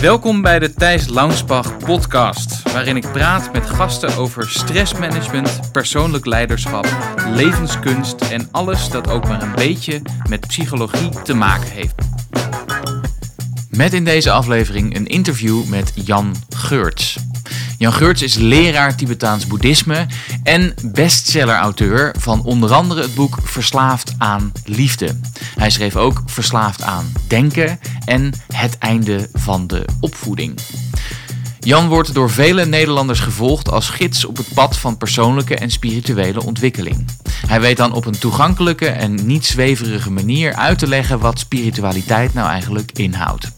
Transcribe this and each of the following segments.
Welkom bij de Thijs Launsbach podcast, waarin ik praat met gasten over stressmanagement, persoonlijk leiderschap, levenskunst en alles dat ook maar een beetje met psychologie te maken heeft. Met in deze aflevering een interview met Jan Geurts. Jan Geurts is leraar Tibetaans boeddhisme en bestseller-auteur van onder andere het boek Verslaafd aan Liefde. Hij schreef ook Verslaafd aan Denken en Het einde van de opvoeding. Jan wordt door vele Nederlanders gevolgd als gids op het pad van persoonlijke en spirituele ontwikkeling. Hij weet dan op een toegankelijke en niet zweverige manier uit te leggen wat spiritualiteit nou eigenlijk inhoudt.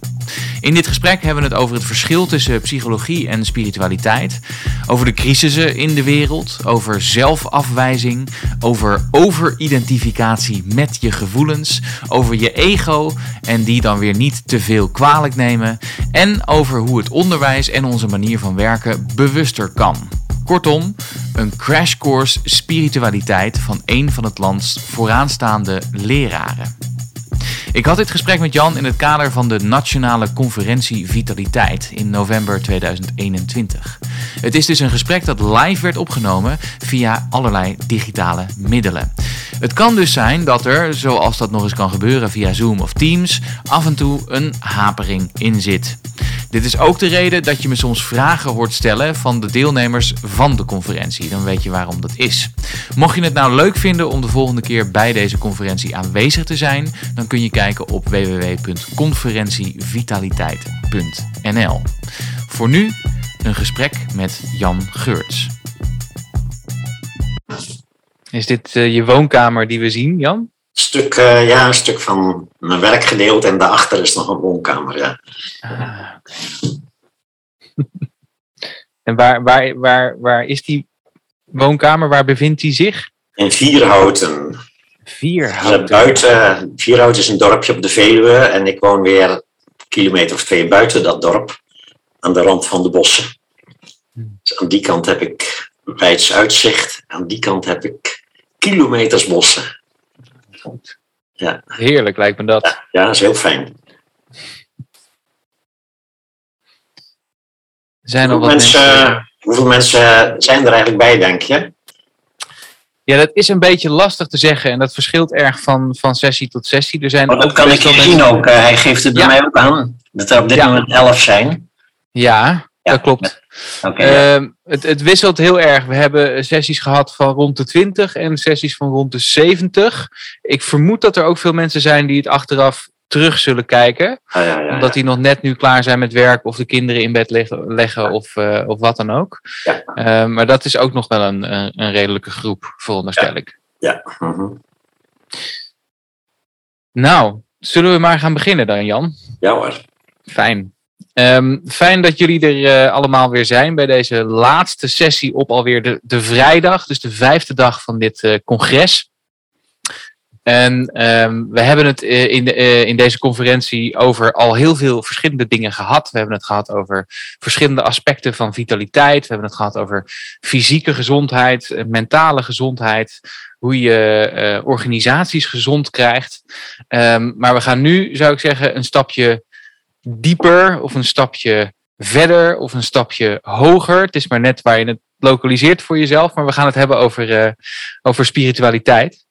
In dit gesprek hebben we het over het verschil tussen psychologie en spiritualiteit, over de crisissen in de wereld, over zelfafwijzing, over overidentificatie met je gevoelens, over je ego en die dan weer niet te veel kwalijk nemen en over hoe het onderwijs en onze manier van werken bewuster kan. Kortom, een crashcourse spiritualiteit van een van het lands vooraanstaande leraren. Ik had dit gesprek met Jan in het kader van de Nationale Conferentie Vitaliteit in november 2021. Het is dus een gesprek dat live werd opgenomen via allerlei digitale middelen. Het kan dus zijn dat er, zoals dat nog eens kan gebeuren via Zoom of Teams, af en toe een hapering in zit. Dit is ook de reden dat je me soms vragen hoort stellen van de deelnemers van de conferentie. Dan weet je waarom dat is. Mocht je het nou leuk vinden om de volgende keer bij deze conferentie aanwezig te zijn, dan kun je kijken op www.conferentievitaliteit.nl. Voor nu een gesprek met Jan Geurts. Is dit uh, je woonkamer die we zien, Jan? Stuk, uh, ja, een stuk van mijn werkgedeelte en daarachter is nog een woonkamer. Ja. Ah. en waar, waar, waar, waar is die woonkamer? Waar bevindt hij zich? In Vierhouten. Vierhouten. Buiten, Vierhouten is een dorpje op de Veluwe en ik woon weer een kilometer of twee buiten dat dorp, aan de rand van de bossen. Hmm. Dus aan die kant heb ik wijds uitzicht, aan die kant heb ik kilometers bossen. Goed. Ja. Heerlijk lijkt me dat. Ja, ja, dat is heel fijn. Zijn hoeveel, mensen, mensen, hoeveel mensen zijn er eigenlijk bij, denk je? Ja, dat is een beetje lastig te zeggen en dat verschilt erg van, van sessie tot sessie. Er zijn oh, dat kan ik zien ook. Uh, hij geeft het bij mij ook aan dat er op dit moment elf zijn. Ja, dat klopt. Okay, uh, het, het, wisselt heel erg. We hebben sessies gehad van rond de 20 en sessies van rond de 70. Ik vermoed dat er ook veel mensen zijn die het achteraf terug zullen kijken. Ah, ja, ja, omdat die nog net nu klaar zijn met werk of de kinderen in bed leggen, leggen of, uh, of wat dan ook. Uh, maar dat is ook nog wel een, een, een redelijke groep, veronderstel ik. Ja. Mhm. Nou, zullen we maar gaan beginnen dan, Jan? Ja hoor. Fijn. Um, fijn dat jullie er uh, allemaal weer zijn bij deze laatste sessie op alweer de, de vrijdag, dus de vijfde dag van dit congres. En um, we hebben het eh, in, de, in deze conferentie over al heel veel verschillende dingen gehad. We hebben het gehad over verschillende aspecten van vitaliteit. We hebben het gehad over fysieke gezondheid, eh, mentale gezondheid, hoe je organisaties gezond krijgt. Um, maar we gaan nu, zou ik zeggen, een stapje dieper of een stapje verder of een stapje hoger. Het is maar net waar je het lokaliseert voor jezelf. Maar we gaan het hebben over, over spiritualiteit.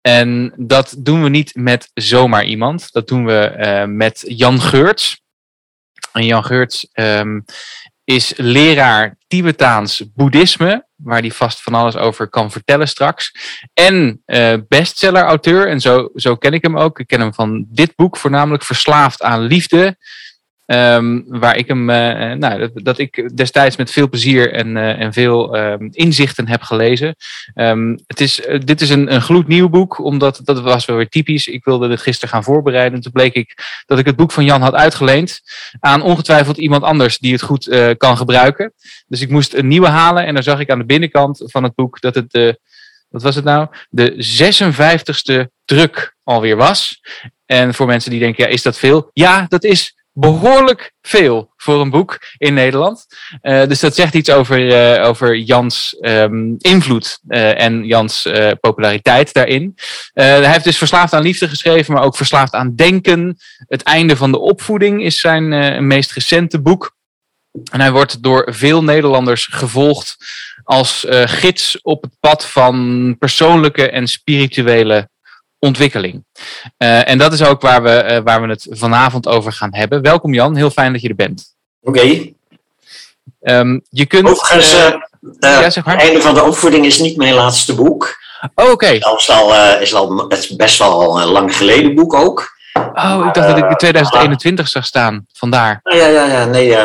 En dat doen we niet met zomaar iemand. Dat doen we uh, met Jan Geurts. En Jan Geurts um, is leraar Tibetaans boeddhisme, waar hij vast van alles over kan vertellen straks. En uh, bestseller-auteur, en zo, zo ken ik hem ook. Ik ken hem van dit boek, voornamelijk Verslaafd aan Liefde. Um, waar ik hem, uh, nou, dat, ik destijds met veel plezier en, uh, en veel um, inzichten heb gelezen. Um, het is, dit is een, een gloednieuw boek, omdat dat was wel weer typisch. Ik wilde het gisteren gaan voorbereiden. Toen bleek ik dat ik het boek van Jan had uitgeleend aan ongetwijfeld iemand anders die het goed kan gebruiken. Dus ik moest een nieuwe halen en dan zag ik aan de binnenkant van het boek dat het de, wat was het nou? De 56ste druk alweer was. En voor mensen die denken, ja, is dat veel? Ja, dat is behoorlijk veel voor een boek in Nederland. dus dat zegt iets over, over Jans um, invloed en Jans populariteit daarin. hij heeft dus Verslaafd aan Liefde geschreven, maar ook Verslaafd aan Denken. Het einde van de opvoeding is zijn meest recente boek. En hij wordt door veel Nederlanders gevolgd als gids op het pad van persoonlijke en spirituele ontwikkeling. Uh, en dat is ook waar we, uh, waar we het vanavond over gaan hebben. Welkom Jan, heel fijn dat je er bent. Oké. Okay. Um, je kunt. Overigens, ja, zeg maar. het einde van de opvoeding is niet mijn laatste boek. Oh, oké. Okay. Het is al, is al het is best wel een lang geleden boek ook. Oh, ik dacht dat ik in 2021 zag staan. Vandaar. Ja, ja, ja. Nee,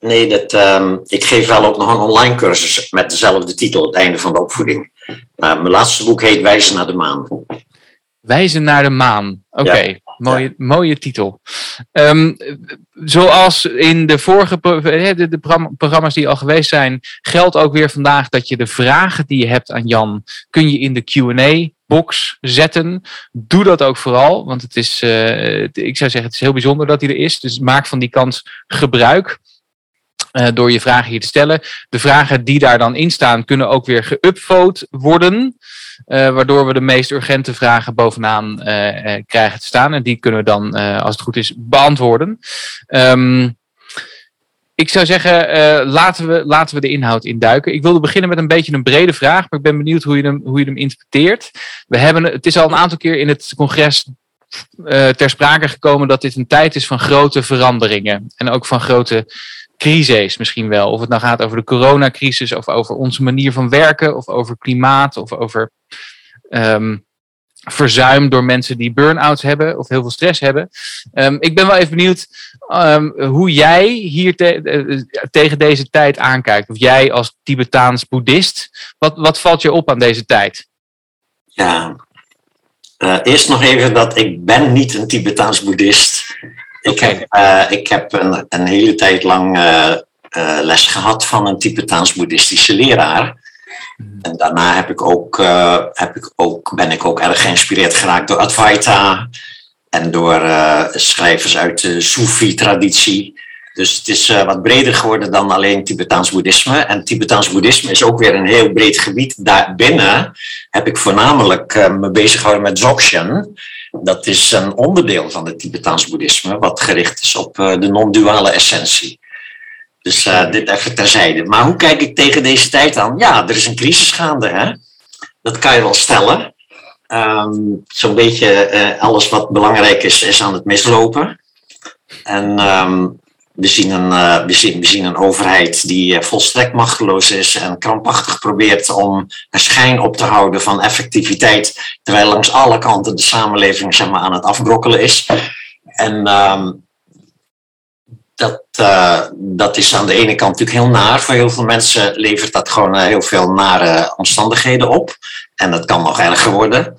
Nee, dat, um, ik geef wel ook nog een online cursus met dezelfde titel, Het einde van de opvoeding. Mijn laatste boek heet Wijzen naar de maan. Wijzen naar de maan. Oké, okay. ja. mooie, ja. mooie titel. Um, zoals in de vorige de, de programma's die al geweest zijn, geldt ook weer vandaag dat je de vragen die je hebt aan Jan, kun je in de Q&A box zetten. Doe dat ook vooral, want het is, uh, ik zou zeggen, het is heel bijzonder dat hij er is. Dus maak van die kans gebruik. Uh, door je vragen hier te stellen. De vragen die daar dan in staan, kunnen ook weer geüpvote worden. Uh, waardoor we de meest urgente vragen bovenaan uh, krijgen te staan. En die kunnen we dan, als het goed is, beantwoorden. Um, ik zou zeggen, laten, we, laten we de inhoud induiken. Ik wilde beginnen met een beetje een brede vraag, maar ik ben benieuwd hoe je hem, hoe je hem interpreteert. We hebben, het is al een aantal keer in het congres ter sprake gekomen dat dit een tijd is van grote veranderingen. En ook van grote crises misschien wel. Of het nou gaat over de coronacrisis, of over onze manier van werken, of over klimaat, of over um, verzuim door mensen die burn-outs hebben of heel veel stress hebben. Um, ik ben wel even benieuwd um, hoe jij hier te, uh, tegen deze tijd aankijkt. Of jij als Tibetaans boeddhist, wat, wat valt je op aan deze tijd? Ja, uh, eerst nog even dat ik ben niet een Tibetaans boeddhist. Ik heb, uh, ik heb een, een, hele tijd lang uh, uh, les gehad van een Tibetaans-boeddhistische leraar. Mhm. En daarna heb ik ook, heb ik ook, ben ik ook erg geïnspireerd geraakt door Advaita en door schrijvers uit de Sufi-traditie. Dus het is wat breder geworden dan alleen Tibetaans boeddhisme. En Tibetaans boeddhisme is ook weer een heel breed gebied. Daarbinnen heb ik voornamelijk me bezig gehouden met Dzogchen. Dat is een onderdeel van het Tibetaans boeddhisme, wat gericht is op uh, de non-duale essentie. Dus uh, dit even terzijde. Maar hoe kijk ik tegen deze tijd aan? Ja, er is een crisis gaande. Hè? Dat kan je wel stellen. Um, Zo'n beetje uh, alles wat belangrijk is, is aan het mislopen. En um, we zien, een, uh, we, zien, een overheid die uh, volstrekt machteloos is en krampachtig probeert om een schijn op te houden van effectiviteit, terwijl langs alle kanten de samenleving zeg maar, aan het afbrokkelen is. En um, dat, uh, dat is aan de ene kant natuurlijk heel naar. Voor heel veel mensen levert dat gewoon heel veel nare omstandigheden op. En dat kan nog erger worden.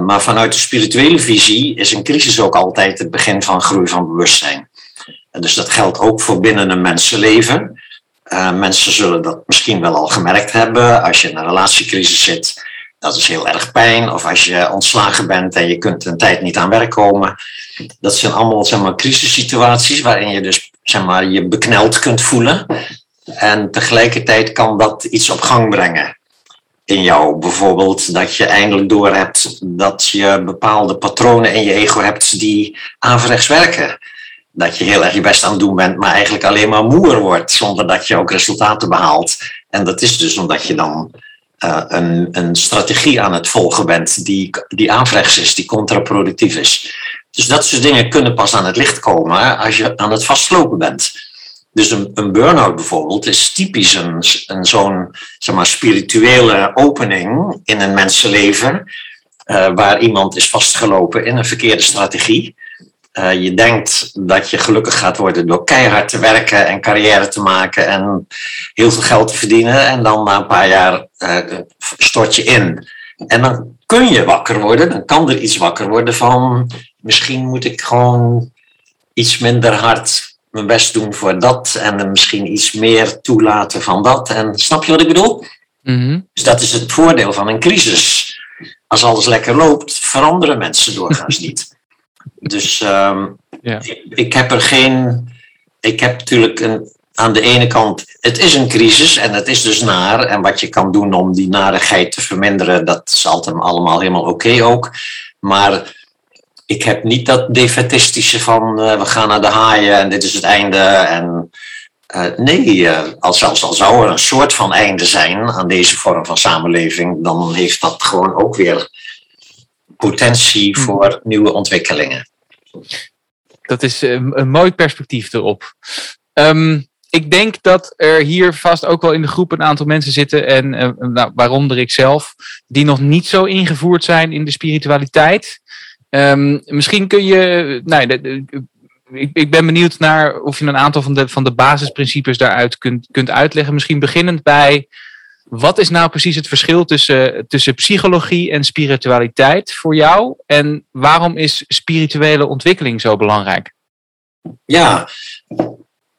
maar vanuit de spirituele visie is een crisis ook altijd het begin van groei van bewustzijn. Dus dat geldt ook voor binnen een mensenleven. Uh, mensen zullen dat misschien wel al gemerkt hebben. Als je in een relatiecrisis zit, dat is heel erg pijn. Of als je ontslagen bent en je kunt een tijd niet aan werk komen. Dat zijn allemaal zeg maar, crisissituaties waarin je dus zeg maar, je bekneld kunt voelen. En tegelijkertijd kan dat iets op gang brengen in jou. Bijvoorbeeld dat je eindelijk door hebt dat je bepaalde patronen in je ego hebt die averechts werken dat je heel erg je best aan het doen bent, maar eigenlijk alleen maar moer wordt, zonder dat je ook resultaten behaalt. En dat is dus omdat je dan uh, een, een strategie aan het volgen bent die, die aanvrechts is, die contraproductief is. Dus dat soort dingen kunnen pas aan het licht komen als je aan het vastlopen bent. Dus een, een burn-out bijvoorbeeld is typisch een, een zo'n zeg maar, spirituele opening in een mensenleven, uh, waar iemand is vastgelopen in een verkeerde strategie. Uh, je denkt dat je gelukkig gaat worden door keihard te werken en carrière te maken en heel veel geld te verdienen. En dan na een paar jaar uh, stort je in. En dan kun je wakker worden, dan kan er iets wakker worden van misschien moet ik gewoon iets minder hard mijn best doen voor dat en misschien iets meer toelaten van dat. En snap je wat ik bedoel? Mm -hmm. Dus dat is het voordeel van een crisis. Als alles lekker loopt, veranderen mensen doorgaans niet. Dus um, ja. ik, ik, heb er geen. Ik heb natuurlijk een, aan de ene kant. Het is een crisis en het is dus naar. En wat je kan doen om die narigheid te verminderen, dat is altijd allemaal helemaal oké ook. Maar ik heb niet dat defetistische van uh, we gaan naar de haaien en dit is het einde. En uh, nee, uh, als zelfs al zou er een soort van einde zijn aan deze vorm van samenleving, dan heeft dat gewoon ook weer potentie hmm. voor nieuwe ontwikkelingen. Dat is een, een mooi perspectief erop. Um, ik denk dat er hier vast ook wel in de groep een aantal mensen zitten, en uh, nou, waaronder ik zelf, die nog niet zo ingevoerd zijn in de spiritualiteit. Um, misschien kun je, nou, ik, ik, ben benieuwd naar of je een aantal van de, van de basisprincipes daaruit kunt, kunt uitleggen. Misschien beginnend bij, wat is nou precies het verschil tussen, tussen psychologie en spiritualiteit voor jou? En waarom is spirituele ontwikkeling zo belangrijk? Ja,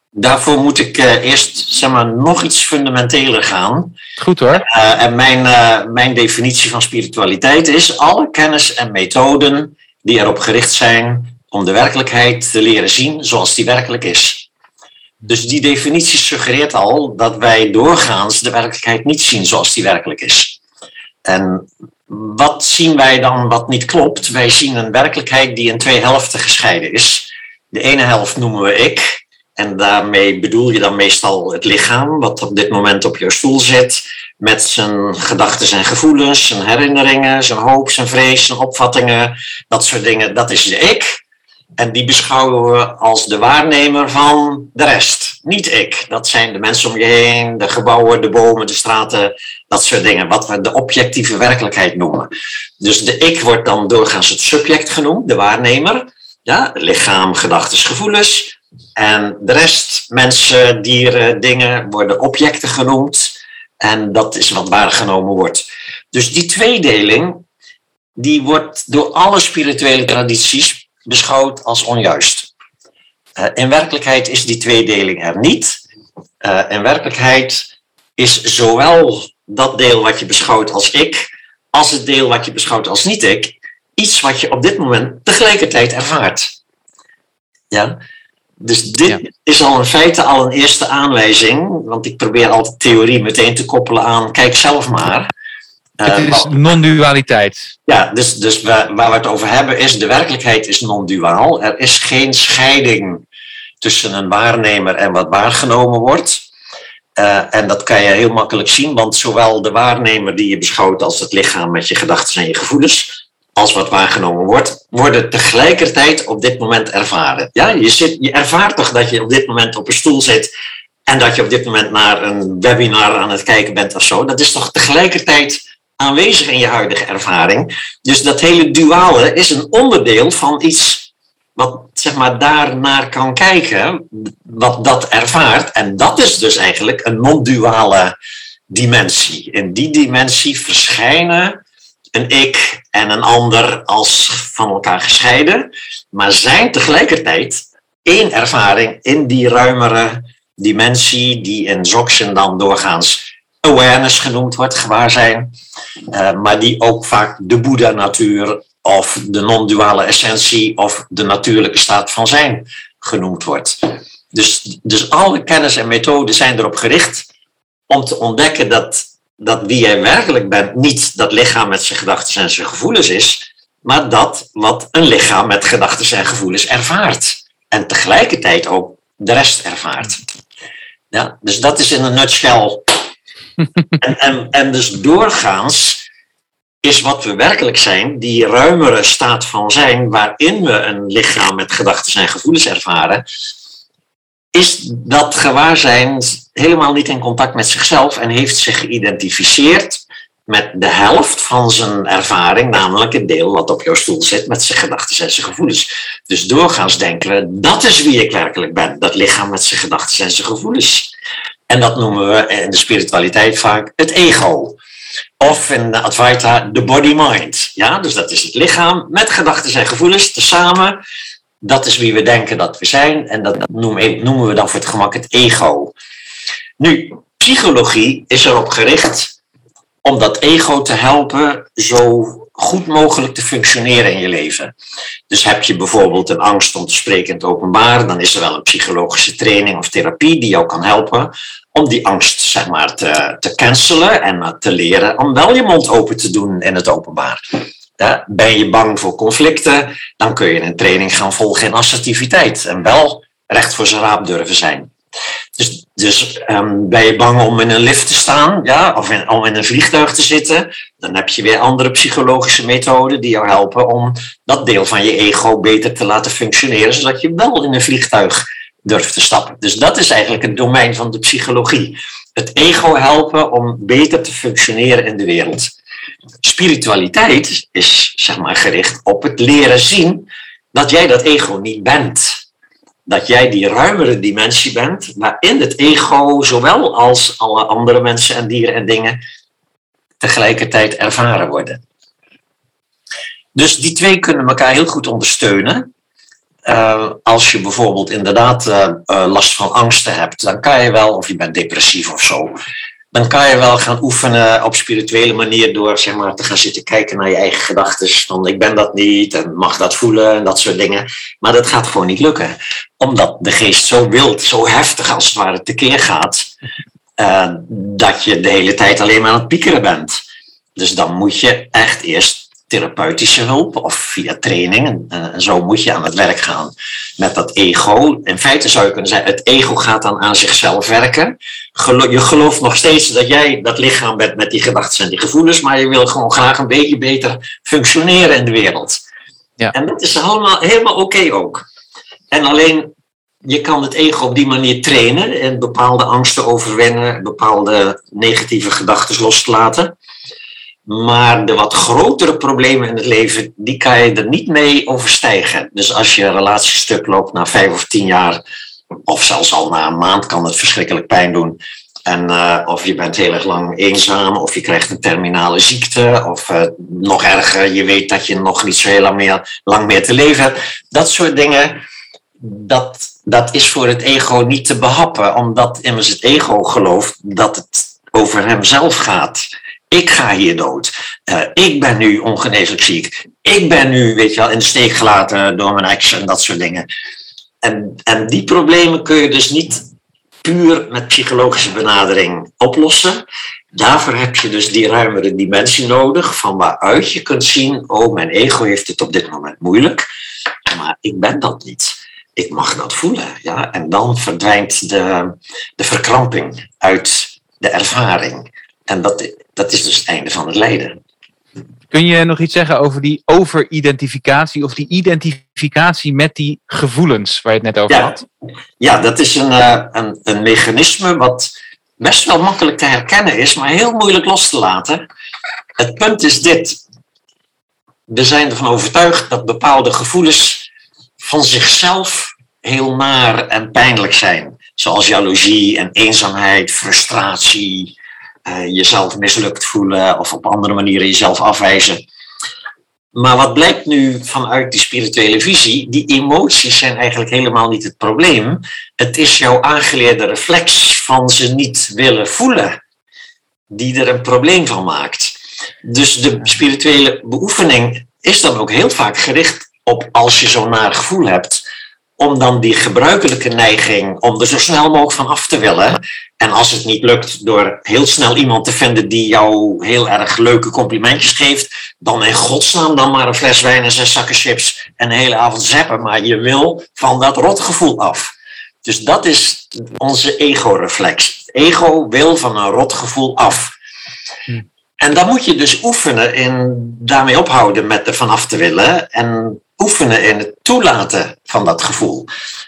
daarvoor moet ik uh, eerst zeg maar, nog iets fundamenteler gaan. Goed hoor. Uh, en mijn, uh, mijn definitie van spiritualiteit is alle kennis en methoden die erop gericht zijn om de werkelijkheid te leren zien zoals die werkelijk is. Dus die definitie suggereert al dat wij doorgaans de werkelijkheid niet zien zoals die werkelijk is. En wat zien wij dan wat niet klopt? Wij zien een werkelijkheid die in twee helften gescheiden is. De ene helft noemen we ik, en daarmee bedoel je dan meestal het lichaam, wat op dit moment op je stoel zit, met zijn gedachten en gevoelens, zijn herinneringen, zijn hoop, zijn vrees, zijn opvattingen, dat soort dingen. Dat is de ik. En die beschouwen we als de waarnemer van de rest. Niet ik. Dat zijn de mensen om je heen, de gebouwen, de bomen, de straten, dat soort dingen. Wat we de objectieve werkelijkheid noemen. Dus de ik wordt dan doorgaans het subject genoemd, de waarnemer. Ja, lichaam, gedachten, gevoelens. En de rest, mensen, dieren, dingen, worden objecten genoemd. En dat is wat waargenomen wordt. Dus die tweedeling, die wordt door alle spirituele tradities beschouwd als onjuist. Uh, in werkelijkheid is die tweedeling er niet. Uh, in werkelijkheid is zowel dat deel wat je beschouwt als ik, als het deel wat je beschouwt als niet ik, iets wat je op dit moment tegelijkertijd ervaart. Ja? Dus dit is al in feite al een eerste aanwijzing, want ik probeer altijd theorie meteen te koppelen aan, kijk zelf maar. Het eh, is non-dualiteit. Ja, dus, dus waar, waar we het over hebben is, de werkelijkheid is non-duaal. Er is geen scheiding tussen een waarnemer en wat waargenomen wordt. Uh, en dat kan je heel makkelijk zien, want zowel de waarnemer die je beschouwt als het lichaam met je gedachten en je gevoelens, als wat waargenomen wordt, worden tegelijkertijd op dit moment ervaren. Ja, je, zit, je ervaart toch dat je op dit moment op een stoel zit en dat je op dit moment naar een webinar aan het kijken bent of zo. Dat is toch tegelijkertijd aanwezig in je huidige ervaring. Dus dat hele duale is een onderdeel van iets wat zeg maar daarnaar kan kijken, wat dat ervaart. En dat is dus eigenlijk een non-duale dimensie. In die dimensie verschijnen een ik en een ander als van elkaar gescheiden, maar zijn tegelijkertijd één ervaring in die ruimere dimensie, die in Dzogchen dan doorgaans awareness genoemd wordt, gewaarzijn, uh, maar die ook vaak de Boeddha-natuur of de non-duale essentie of de natuurlijke staat van zijn genoemd wordt. Dus, dus alle kennis en methoden zijn erop gericht om te ontdekken dat dat wie jij werkelijk bent niet dat lichaam met zijn gedachten en zijn gevoelens is, maar dat wat een lichaam met gedachten en gevoelens ervaart. En tegelijkertijd ook de rest ervaart. Ja, dus dat is in een nutshell. En, en, en dus doorgaans is wat we werkelijk zijn, die ruimere staat van zijn, waarin we een lichaam met gedachten en gevoelens ervaren, is dat gewaarzijn helemaal niet in contact met zichzelf en heeft zich geïdentificeerd met de helft van zijn ervaring, namelijk het deel wat op jouw stoel zit met zijn gedachten en zijn gevoelens. Dus doorgaans denken we, dat is wie ik werkelijk ben, dat lichaam met zijn gedachten en zijn gevoelens. En dat noemen we in de spiritualiteit vaak het ego. Of in de Advaita de body-mind. Ja, dus dat is het lichaam met gedachten en gevoelens tezamen dat is wie we denken dat we zijn en dat noemen we dan voor het gemak het ego. Nu, psychologie is erop gericht om dat ego te helpen zo goed mogelijk te functioneren in je leven. Dus heb je bijvoorbeeld een angst om te spreken in het openbaar, dan is er wel een psychologische training of therapie die jou kan helpen om die angst zeg maar, te, te cancelen en te leren om wel je mond open te doen in het openbaar. Ben je bang voor conflicten, dan kun je een training gaan volgen in assertiviteit en wel recht voor zijn raap durven zijn. Dus, dus um, ben je bang om in een lift te staan, ja, of om in een vliegtuig te zitten, dan heb je weer andere psychologische methoden die jou helpen om dat deel van je ego beter te laten functioneren, zodat je wel in een vliegtuig durft te stappen. Dus dat is eigenlijk het domein van de psychologie. Het ego helpen om beter te functioneren in de wereld. Spiritualiteit is zeg maar gericht op het leren zien dat jij dat ego niet bent dat jij die ruimere dimensie bent, waarin het ego, zowel als alle andere mensen en dieren en dingen, tegelijkertijd ervaren worden. Dus die twee kunnen elkaar heel goed ondersteunen. Uh, als je bijvoorbeeld inderdaad uh, uh, last van angsten hebt, dan kan je wel, of je bent depressief of zo, dan kan je wel gaan oefenen op spirituele manier door zeg maar, te gaan zitten kijken naar je eigen gedachten. Van ik ben dat niet en mag dat voelen en dat soort dingen. Maar dat gaat gewoon niet lukken. Omdat de geest zo wild, zo heftig als het ware tekeer gaat. Dat je de hele tijd alleen maar aan het piekeren bent. Dus dan moet je echt eerst therapeutische hulp of via training. En, zo moet je aan het werk gaan met dat ego. In feite zou je kunnen zeggen, het ego gaat dan aan zichzelf werken. je gelooft nog steeds dat jij dat lichaam bent met die gedachten en die gevoelens, maar je wil gewoon graag een beetje beter functioneren in de wereld. Ja. En dat is allemaal helemaal oké ook. En alleen je kan het ego op die manier trainen en bepaalde angsten overwinnen, bepaalde negatieve gedachten los te laten. Maar de wat grotere problemen in het leven, die kan je er niet mee overstijgen. Dus als je een relatiestuk loopt na vijf of tien jaar, of zelfs al na een maand, kan het verschrikkelijk pijn doen. En, uh, of je bent heel erg lang eenzaam, of je krijgt een terminale ziekte, of uh, nog erger, je weet dat je nog niet zo heel lang meer, lang meer te leven hebt. Dat soort dingen, dat, dat is voor het ego niet te behappen, omdat immers het ego gelooft dat het over hemzelf gaat ik ga hier dood. Uh, ik ben nu ongeneeslijk ziek. Ik ben nu, weet je wel, in de steek gelaten door mijn ex en dat soort dingen. En, en die problemen kun je dus niet puur met psychologische benadering oplossen. Daarvoor heb je dus die ruimere dimensie nodig, van waaruit je kunt zien, oh, mijn ego heeft het op dit moment moeilijk, maar ik ben dat niet. Ik mag dat voelen. Ja? En dan verdwijnt de, de verkramping uit de ervaring. En dat, dat is dus het einde van het lijden. Kun je nog iets zeggen over die overidentificatie of die identificatie met die gevoelens waar je het net over had? Ja, dat is een, uh, een, een mechanisme wat best wel makkelijk te herkennen is, maar heel moeilijk los te laten. Het punt is dit. We zijn ervan overtuigd dat bepaalde gevoelens van zichzelf heel naar en pijnlijk zijn. Zoals jaloezie en eenzaamheid, frustratie, jezelf mislukt voelen of op andere manieren jezelf afwijzen. Maar wat blijkt nu vanuit die spirituele visie? Die emoties zijn eigenlijk helemaal niet het probleem. Het is jouw aangeleerde reflex van ze niet willen voelen, die er een probleem van maakt. Dus de spirituele beoefening is dan ook heel vaak gericht op als je zo'n naar gevoel hebt, om dan die gebruikelijke neiging om er zo snel mogelijk van af te willen. En als het niet lukt door heel snel iemand te vinden die jou heel erg leuke complimentjes geeft, dan in godsnaam dan maar een fles wijn en zes zakken chips en een hele avond zappen. Maar je wil van dat rotgevoel af. Dus dat is onze ego-reflex. Ego wil van een rotgevoel af. Hm. En dan moet je dus oefenen in daarmee ophouden met er vanaf te willen. En oefenen in het toelaten van dat gevoel.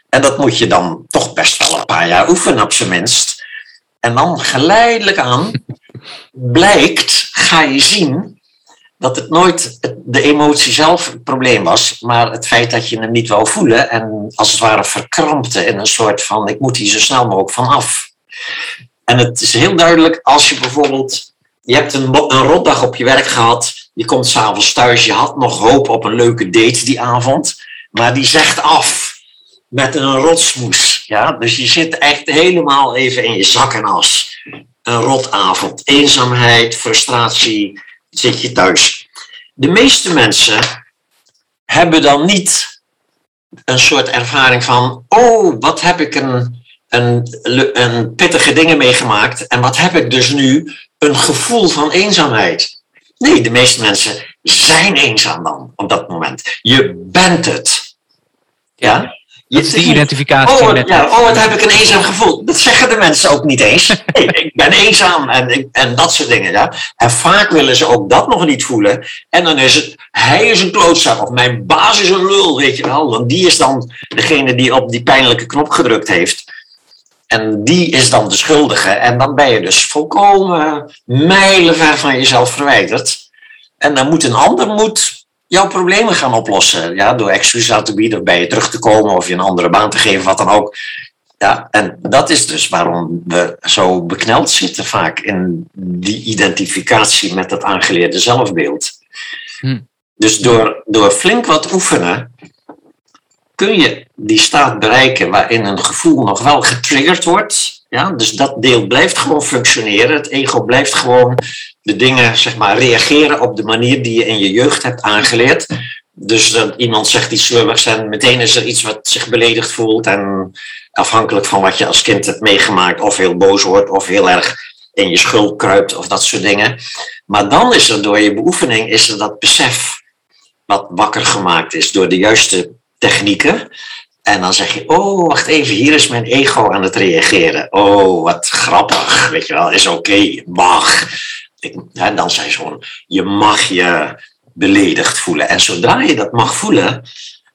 En dat moet je dan toch best wel een paar jaar oefenen, op zijn minst. En dan geleidelijk aan blijkt, ga je zien dat het nooit de emotie zelf het probleem was, maar het feit dat je hem niet wou voelen en als het ware verkrampte in een soort van ik moet hier zo snel mogelijk van af. En het is heel duidelijk als je bijvoorbeeld, je hebt een, een rotdag op je werk gehad je komt s'avonds thuis, je had nog hoop op een leuke date die avond, maar die zegt af met een rotsmoes. Ja? Dus je zit echt helemaal even in je zak en as. Een rotavond, eenzaamheid, frustratie, zit je thuis. de meeste mensen hebben dan niet een soort ervaring van, oh, wat heb ik een, een, een pittige dingen meegemaakt en wat heb ik dus nu een gevoel van eenzaamheid. Nee, de meeste mensen zijn eenzaam dan op dat moment. Je bent het. Ja? Dat is die identificatie. Oh, ja, oh, wat heb ik een eenzaam gevoel. Dat zeggen de mensen ook niet eens. Nee, ik ben eenzaam en, en dat soort dingen. Ja. En vaak willen ze ook dat nog niet voelen. En dan is het, hij is een klootzak of mijn baas is een lul, weet je wel. Want die is dan degene die op die pijnlijke knop gedrukt heeft. En die is dan de schuldige. En dan ben je dus volkomen mijlenver van jezelf verwijderd. En dan moet een ander moet jouw problemen gaan oplossen. Ja, door excuses aan te bieden of bij je terug te komen of je een andere baan te geven, wat dan ook. Ja, en dat is dus waarom we zo bekneld zitten vaak in die identificatie met dat aangeleerde zelfbeeld. Hm. Dus door, door flink wat oefenen kun je die staat bereiken waarin een gevoel nog wel getriggerd wordt. Ja, dus dat deel blijft gewoon functioneren. Het ego blijft gewoon de dingen, zeg maar, reageren op de manier die je in je jeugd hebt aangeleerd. Dus dat iemand zegt iets slubbigs en meteen is er iets wat zich beledigd voelt. En afhankelijk van wat je als kind hebt meegemaakt, of heel boos wordt, of heel erg in je schuld kruipt, of dat soort dingen. Maar dan is er door je beoefening is er dat besef wat wakker gemaakt is door de juiste technieken. En dan zeg je, oh, wacht even, hier is mijn ego aan het reageren. Oh, wat grappig, weet je wel, is oké, mag dan zei ze gewoon, je mag je beledigd voelen. En zodra je dat mag voelen,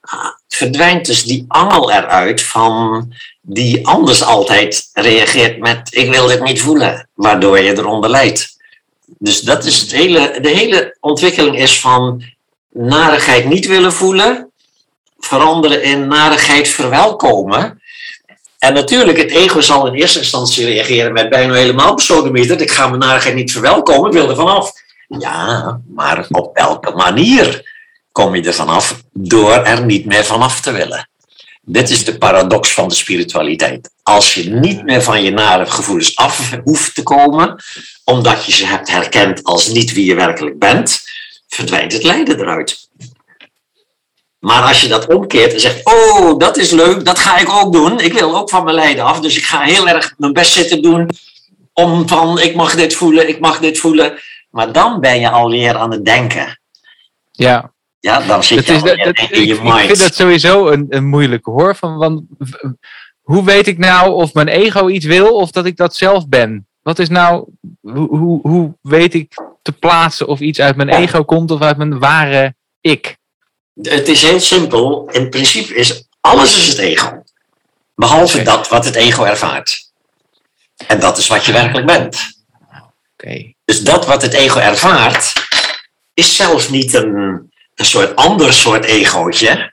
ah, verdwijnt dus die angel eruit van die anders altijd reageert met ik wil dit niet voelen, waardoor je eronder lijdt. Dus dat is het hele, de hele ontwikkeling is van narigheid niet willen voelen, veranderen in narigheid verwelkomen. En natuurlijk, het ego zal in eerste instantie reageren met bijna helemaal besodemieterd. Ik ga mijn narigheid niet verwelkomen, ik wil er vanaf. Ja, maar op welke manier kom je er vanaf? Door er niet meer vanaf te willen. Dit is de paradox van de spiritualiteit. Als je niet meer van je nare gevoelens af hoeft te komen, omdat je ze hebt herkend als niet wie je werkelijk bent, verdwijnt het lijden eruit. Maar als je dat omkeert en zegt, oh, dat is leuk, dat ga ik ook doen. Ik wil ook van mijn lijden af, dus ik ga heel erg mijn best zitten doen om van, ik mag dit voelen, ik mag dit voelen. Maar dan ben je alweer aan het denken. Ja. Ja, dan zit je dat, in je mind. Ik vind dat sowieso een, een moeilijke hoor. Van, van, hoe weet ik nou of mijn ego iets wil of dat ik dat zelf ben? Wat is nou, hoe, hoe, hoe weet ik te plaatsen of iets uit mijn ego komt of uit mijn ware ik? Het is heel simpel. In principe is alles is het ego. Behalve dat wat het ego ervaart. En dat is wat je werkelijk bent. Okay. Dus dat wat het ego ervaart, is zelfs niet een, een soort ander soort egootje.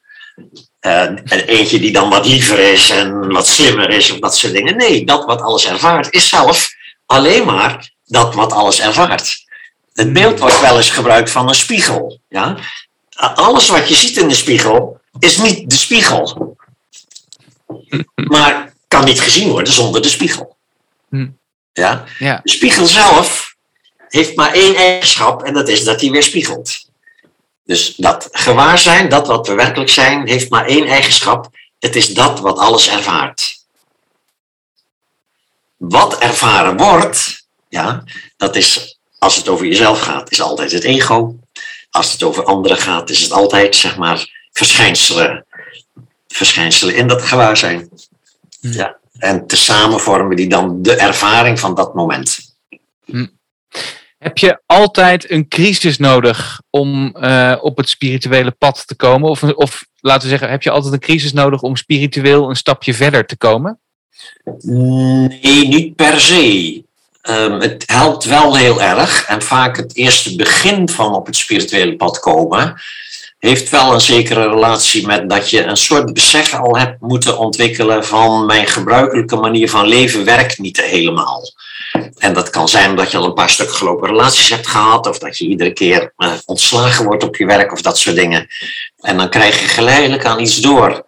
Uh, eentje die dan wat liever is en wat slimmer is of dat soort dingen. Nee, dat wat alles ervaart is zelf alleen maar dat wat alles ervaart. Het beeld wordt wel eens gebruikt van een spiegel. Ja? Alles wat je ziet in de spiegel is niet de spiegel. Maar kan niet gezien worden zonder de spiegel. Hm. Ja? ja? De spiegel zelf heeft maar één eigenschap en dat is dat hij weer spiegelt. Dus dat gewaarzijn, dat wat we werkelijk zijn, heeft maar één eigenschap. Het is dat wat alles ervaart. Wat ervaren wordt, ja, dat is, als het over jezelf gaat, is altijd het ego als het over anderen gaat, is het altijd zeg maar verschijnselen, verschijnselen in dat gewaarzijn. Hm. Ja. En tezamen vormen die dan de ervaring van dat moment. Hm. Heb je altijd een crisis nodig om uh, op het spirituele pad te komen? Of, of laten we zeggen, heb je altijd een crisis nodig om spiritueel een stapje verder te komen? Nee, niet per se. Um, het helpt wel heel erg. En vaak het eerste begin van op het spirituele pad komen, heeft wel een zekere relatie met dat je een soort besef al hebt moeten ontwikkelen van mijn gebruikelijke manier van leven werkt niet helemaal. En dat kan zijn omdat je al een paar stuk gelopen relaties hebt gehad, of dat je iedere keer uh, ontslagen wordt op je werk of dat soort dingen. En dan krijg je geleidelijk aan iets door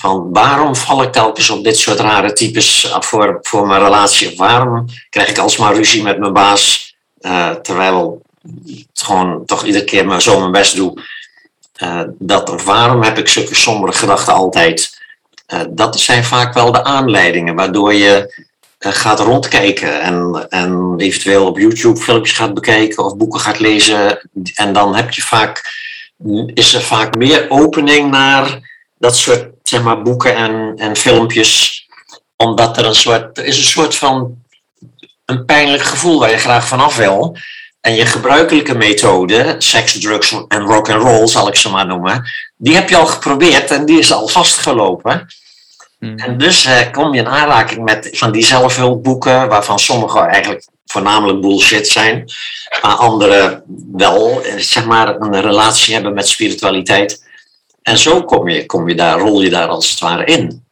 van waarom val ik telkens op dit soort rare types voor, voor mijn relatie? Waarom krijg ik alsmaar ruzie met mijn baas? Uh, terwijl gewoon toch iedere keer maar zo mijn best doe. Uh, dat waarom heb ik zulke sombere gedachten altijd? Dat zijn vaak wel de aanleidingen waardoor je gaat rondkijken en, en eventueel op YouTube filmpjes gaat bekijken of boeken gaat lezen. En dan heb je vaak, is er vaak meer opening naar dat soort zeg maar, boeken en, en filmpjes. Omdat er een soort, er is een soort van een pijnlijk gevoel waar je graag vanaf wil. En je gebruikelijke methode, seks, drugs en rock and roll zal ik ze maar noemen, die heb je al geprobeerd en die is al vastgelopen. Hmm. En dus eh, kom je in aanraking met van die zelfhulpboeken, waarvan sommige eigenlijk voornamelijk bullshit zijn, maar andere wel, eh, zeg maar, een relatie hebben met spiritualiteit. En zo kom je, kom je daar, rol je daar als het ware in.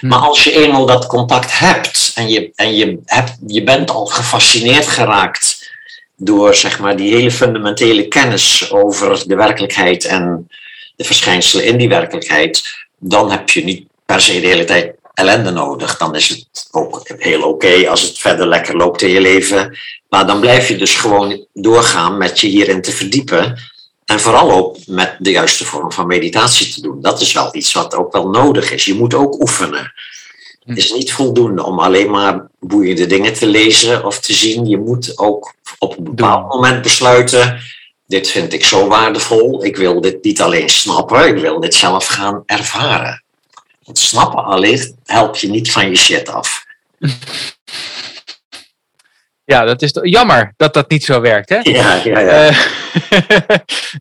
Hmm. Maar als je eenmaal dat contact hebt en je, en je, hebt, je bent al gefascineerd geraakt door zeg maar, die hele fundamentele kennis over de werkelijkheid en de verschijnselen in die werkelijkheid, dan heb je niet per se de hele tijd ellende nodig. Dan is het ook heel oké als het verder lekker loopt in je leven. Maar dan blijf je dus gewoon doorgaan met je hierin te verdiepen. En vooral ook met de juiste vorm van meditatie te doen. Dat is wel iets wat ook wel nodig is. Je moet ook oefenen. Het is niet voldoende om alleen maar boeiende dingen te lezen of te zien. Je moet ook op een bepaald moment besluiten. Dit vind ik zo waardevol. Ik wil dit niet alleen snappen, ik wil dit zelf gaan ervaren. Want snappen alleen helpt je niet van je shit af. Ja, dat is jammer dat dat niet zo werkt. Hè? Ja, ja, ja.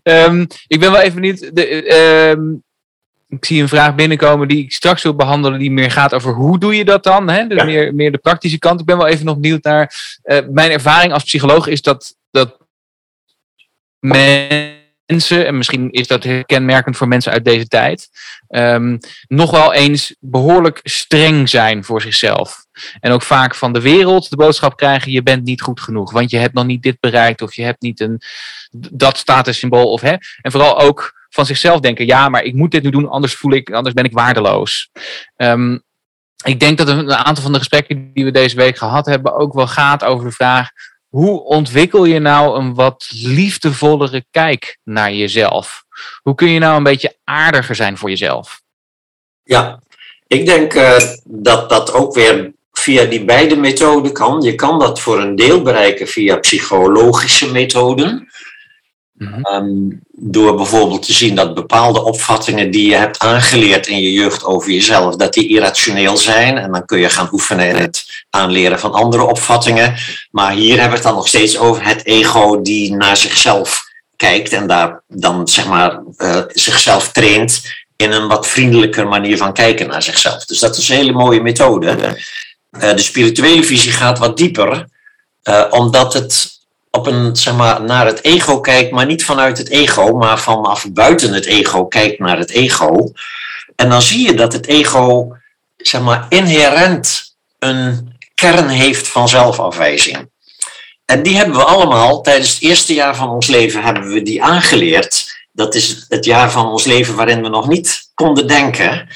Uh, um, ik ben wel even niet. De, um, ik zie een vraag binnenkomen die ik straks wil behandelen, die meer gaat over hoe doe je dat dan? Hè? Dus ja. meer, meer de praktische kant. Ik ben wel even nog benieuwd naar. Uh, mijn ervaring als psycholoog is dat, dat mensen, en misschien is dat kenmerkend voor mensen uit deze tijd, um, nog wel eens behoorlijk streng zijn voor zichzelf. En ook vaak van de wereld de boodschap krijgen: je bent niet goed genoeg, want je hebt nog niet dit bereikt of je hebt niet een, dat statussymbool. Of, hè? En vooral ook van zichzelf denken: ja, maar ik moet dit nu doen, anders voel ik, anders ben ik waardeloos. Um, ik denk dat een aantal van de gesprekken die we deze week gehad hebben ook wel gaat over de vraag: hoe ontwikkel je nou een wat liefdevollere kijk naar jezelf? Hoe kun je nou een beetje aardiger zijn voor jezelf? Ja, ik denk uh, dat dat ook weer via die beide methoden kan. Je kan dat voor een deel bereiken via psychologische methoden. Mm um, door bijvoorbeeld te zien dat bepaalde opvattingen die je hebt aangeleerd in je jeugd over jezelf, dat die irrationeel zijn. En dan kun je gaan oefenen in het aanleren van andere opvattingen. Maar hier hebben we het dan nog steeds over het ego die naar zichzelf kijkt en daar dan zeg maar uh, zichzelf traint in een wat vriendelijker manier van kijken naar zichzelf. Dus dat is een hele mooie methode. Uh, de spirituele visie gaat wat dieper, uh, omdat het op een, zeg maar, naar het ego kijkt, maar niet vanuit het ego, maar vanaf buiten het ego kijkt naar het ego. En dan zie je dat het ego, zeg maar, inherent een kern heeft van zelfafwijzing. En die hebben we allemaal tijdens het eerste jaar van ons leven hebben we die aangeleerd. Dat is het jaar van ons leven waarin we nog niet konden denken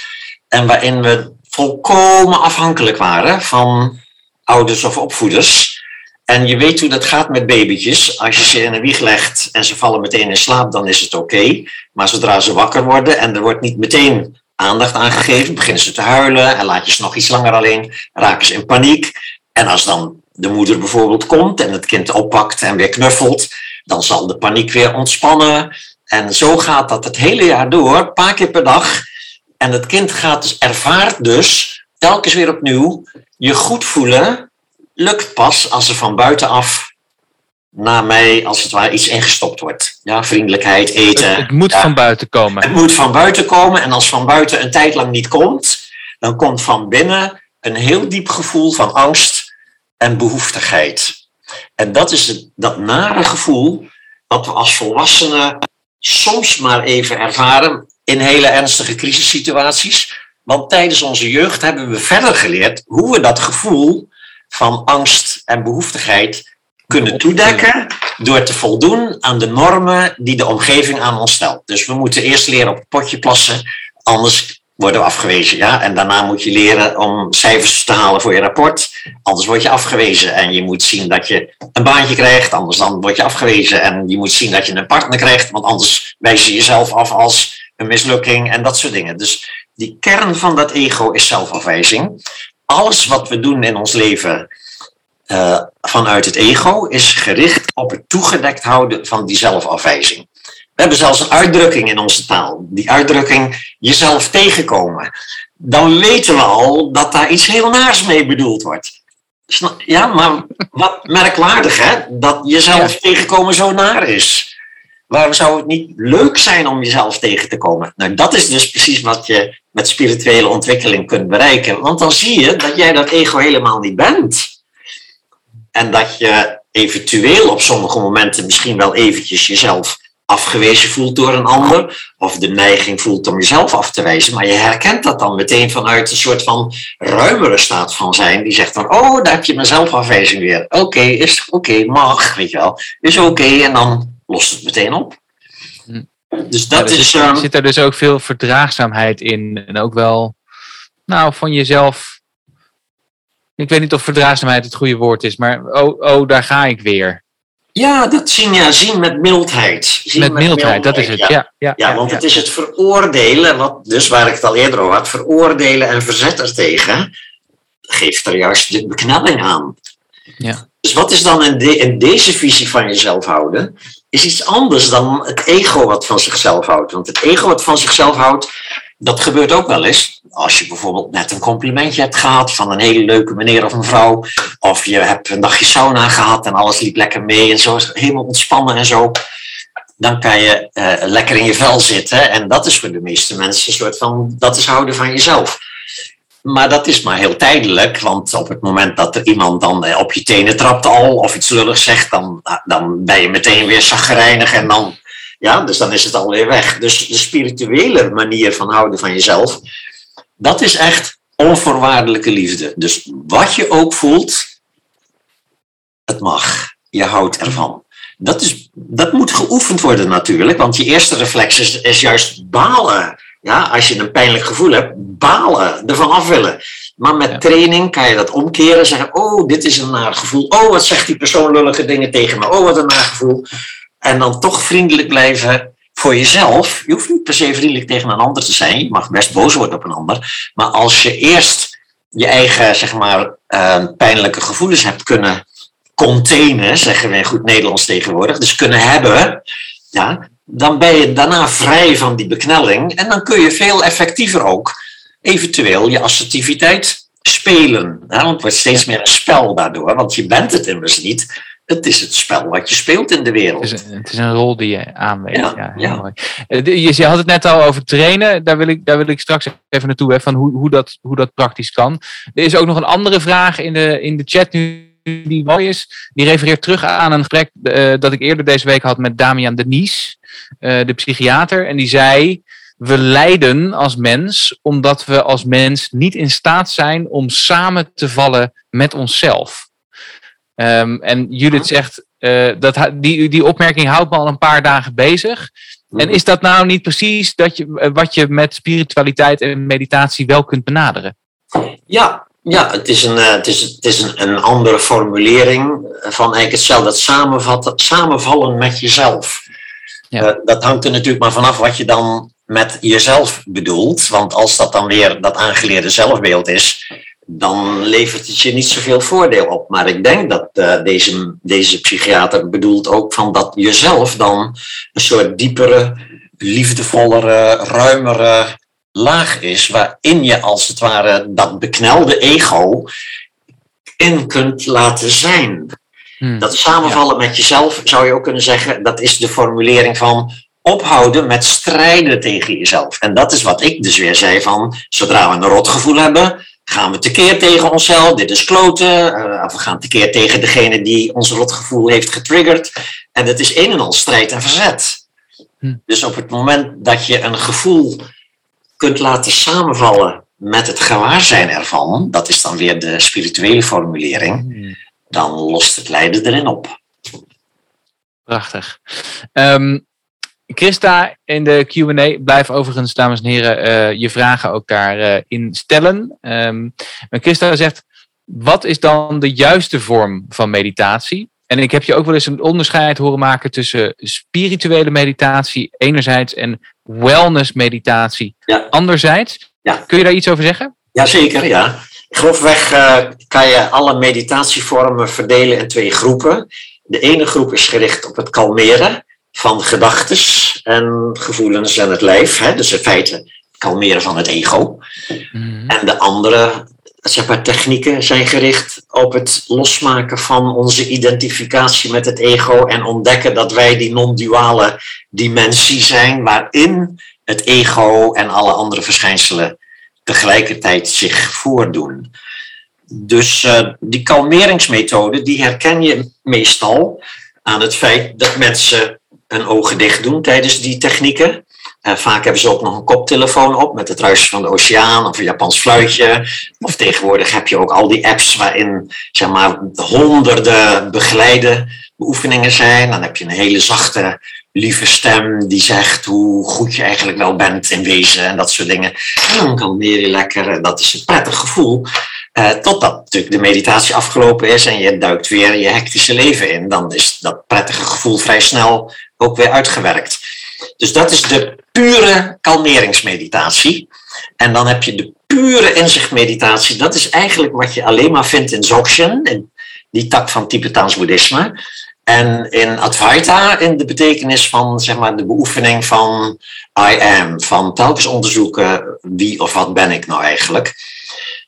en waarin we volkomen afhankelijk waren van ouders of opvoeders. En je weet hoe dat gaat met babytjes. Als je ze in een wieg legt en ze vallen meteen in slaap, dan is het oké. Maar zodra ze wakker worden en er wordt niet meteen aandacht aan gegeven, beginnen ze te huilen en laat je ze nog iets langer alleen, raken ze in paniek. En als dan de moeder bijvoorbeeld komt en het kind oppakt en weer knuffelt, dan zal de paniek weer ontspannen. En zo gaat dat het hele jaar door, een paar keer per dag. En het kind gaat dus, ervaart dus telkens weer opnieuw je goed voelen lukt pas als er van buitenaf naar mij als het ware iets ingestopt wordt. Ja, vriendelijkheid, eten. Het, het moet van buiten komen. Het moet van buiten komen en als van buiten een tijd lang niet komt, dan komt van binnen een heel diep gevoel van angst en behoeftigheid. En dat is het, dat nare gevoel wat we als volwassenen soms maar even ervaren in hele ernstige crisissituaties. Want tijdens onze jeugd hebben we verder geleerd hoe we dat gevoel van angst en behoeftigheid kunnen toedekken door te voldoen aan de normen die de omgeving aan ons stelt. Dus we moeten eerst leren op het potje plassen, anders worden we afgewezen. Ja? En daarna moet je leren om cijfers te halen voor je rapport. anders word je afgewezen. En je moet zien dat je een baantje krijgt, anders dan word je afgewezen. En je moet zien dat je een partner krijgt, want anders wijs je jezelf af als een mislukking en dat soort dingen. Dus die kern van dat ego is zelfafwijzing. Alles wat we doen in ons leven uh, vanuit het ego is gericht op het toegedekt houden van die zelfafwijzing. We hebben zelfs een uitdrukking in onze taal. Die uitdrukking jezelf tegenkomen. Dan weten we al dat daar iets heel naars mee bedoeld wordt. Ja, maar wat merkwaardig hè, dat jezelf tegenkomen zo naar is. Waarom zou het niet leuk zijn om jezelf tegen te komen? Nou, dat is dus precies wat je met spirituele ontwikkeling kunt bereiken. Want dan zie je dat jij dat ego helemaal niet bent. En dat je eventueel op sommige momenten misschien wel eventjes jezelf afgewezen voelt door een ander, of de neiging voelt om jezelf af te wijzen, maar je herkent dat dan meteen vanuit een soort van ruimere staat van zijn, die zegt dan, oh, daar heb je mijn zelfafwijzing weer. Oké, is oké, mag, weet je wel. Is oké, en dan lost het meteen op. Hm. Dus dat is. Zit, ehm, zit er dus ook veel verdraagzaamheid in en ook wel, nou, van jezelf. Ik weet niet of verdraagzaamheid het goede woord is, maar oh, oh daar ga ik weer. Ja, dat zien, ja, zien met mildheid. Zien met, mildheid, dat is het, ja. Ja, ja, want het is het veroordelen, wat, dus waar ik het al eerder over had, veroordelen en verzet er tegen, geeft er juist de beknelling aan. Ja. Dus wat is dan in, de, in deze visie van jezelf houden, is iets anders dan het ego wat van zichzelf houdt. Want het ego wat van zichzelf houdt, dat gebeurt ook wel eens. Als je bijvoorbeeld net een complimentje hebt gehad van een hele leuke meneer of mevrouw. Of je hebt een dagje sauna gehad en alles liep lekker mee en zo. Helemaal ontspannen en zo. Dan kan je uh, lekker in je vel zitten. En dat is voor de meeste mensen een soort van, dat is houden van jezelf. Maar dat is maar heel tijdelijk, want op het moment dat er iemand dan eh, op je tenen trapt al of iets lulligs zegt, dan, dan ben je meteen weer zagrijnig en dan ja, dus dan is het alweer weg. Dus de spirituele manier van houden van jezelf, dat is echt onvoorwaardelijke liefde. Dus wat je ook voelt, het mag. Je houdt ervan. Dat, is, dat moet geoefend worden natuurlijk, want je eerste reflex is, is juist balen. Ja, als je een pijnlijk gevoel hebt, balen, ervan af willen. Maar met training kan je dat omkeren. Zeggen, oh, dit is een naar gevoel. Oh, wat zegt die persoon lullige dingen tegen me. Oh, wat een naar gevoel. En dan toch vriendelijk blijven voor jezelf. Je hoeft niet per se vriendelijk tegen een ander te zijn. Je mag best boos worden op een ander. Maar als je eerst je eigen, zeg maar, uh, pijnlijke gevoelens hebt kunnen containen, zeggen we in goed Nederlands tegenwoordig, dus kunnen hebben, ja, dan ben je daarna vrij van die beknelling. En dan kun je veel effectiever ook eventueel je assertiviteit spelen. Want het wordt steeds meer een spel daardoor, want je bent het immers niet. Het is het spel wat je speelt in de wereld. Het is een, het is een rol die je aanweegt. Ja, ja. Eh, je, je, had het net al over trainen. Daar wil ik, daar wil ik straks even naartoe. Hè, van hoe, hoe, dat, hoe dat praktisch kan. Er is ook nog een andere vraag in de, in de chat nu die mooi is. Die refereert terug aan een gesprek uh, dat ik eerder deze week had met Damian Denies, uh, de psychiater. En die zei, we lijden als mens omdat we als mens niet in staat zijn om samen te vallen met onszelf. Um, en Judith zegt, uh, dat, die, die opmerking houdt me al een paar dagen bezig. En is dat nou niet precies dat je, eh, wat je met spiritualiteit en meditatie wel kunt benaderen? Ja, ja het is een, het is, het is een, een andere formulering van eigenlijk hetzelfde. Dat samenvatten, samenvallen met jezelf. Uh, dat hangt er natuurlijk maar vanaf wat je dan met jezelf bedoelt. Want als dat dan weer dat aangeleerde zelfbeeld is, dan levert het je niet zoveel voordeel op. Maar ik denk dat uh, deze, deze psychiater bedoelt ook van dat jezelf dan een soort diepere, liefdevollere, ruimere laag is, waarin je als het ware dat beknelde ego in kunt laten zijn. Hmm. Dat samenvallen met jezelf zou je ook kunnen zeggen, dat is de formulering van ophouden met strijden tegen jezelf. En dat is wat ik dus weer zei van, zodra we een rotgevoel hebben, gaan we tekeer tegen onszelf, dit is kloten, uh, we gaan tekeer tegen degene die ons rotgevoel heeft getriggerd. En het is een en al strijd en verzet. Hm. Dus op het moment dat je een gevoel kunt laten samenvallen met het gewaarzijn ervan, dat is dan weer de spirituele formulering, hm. Dan lost het lijden erin op. Prachtig. Um, Christa in de Q&A. Blijf overigens, dames en heren, uh, je vragen ook daarin uh, stellen. Um, maar Christa zegt, wat is dan de juiste vorm van meditatie? En ik heb je ook wel eens een onderscheid horen maken tussen spirituele meditatie enerzijds en wellness meditatie Ja. anderzijds. Ja. Kun je daar iets over zeggen? Jazeker, ja. Grofweg eh, kan je alle meditatievormen verdelen in twee groepen. De ene groep is gericht op het kalmeren van gedachten en gevoelens en het lijf. Hè? Dus in feite kalmeren van het ego. En de andere zeg maar, technieken zijn gericht op het losmaken van onze identificatie met het ego en ontdekken dat wij die non-duale dimensie zijn waarin het ego en alle andere verschijnselen tegelijkertijd zich voordoen. Dus uh, die kalmeringsmethode die herken je meestal aan het feit dat mensen hun ogen dicht doen tijdens die technieken. Uh, vaak hebben ze ook nog een koptelefoon op met het ruisen van de oceaan of een Japans fluitje. Of tegenwoordig heb je ook al die apps waarin zeg maar, honderden begeleide oefeningen zijn. Dan heb je een hele zachte, lieve stem die zegt hoe goed je eigenlijk wel bent in wezen en dat soort dingen. En dan kalmeer je lekker dat is een prettig gevoel. Uh, totdat natuurlijk de meditatie afgelopen is en je duikt weer je hectische leven in. Dan is dat prettige gevoel vrij snel ook weer uitgewerkt. Dus dat is de pure kalmeringsmeditatie. En dan heb je de pure inzichtmeditatie. Dat is eigenlijk wat je alleen maar vindt in Dzogchen, in die tak van Tibetaans boeddhisme. En in Advaita, in de betekenis van zeg maar, de beoefening van I am, van telkens onderzoeken wie of wat ben ik nou eigenlijk.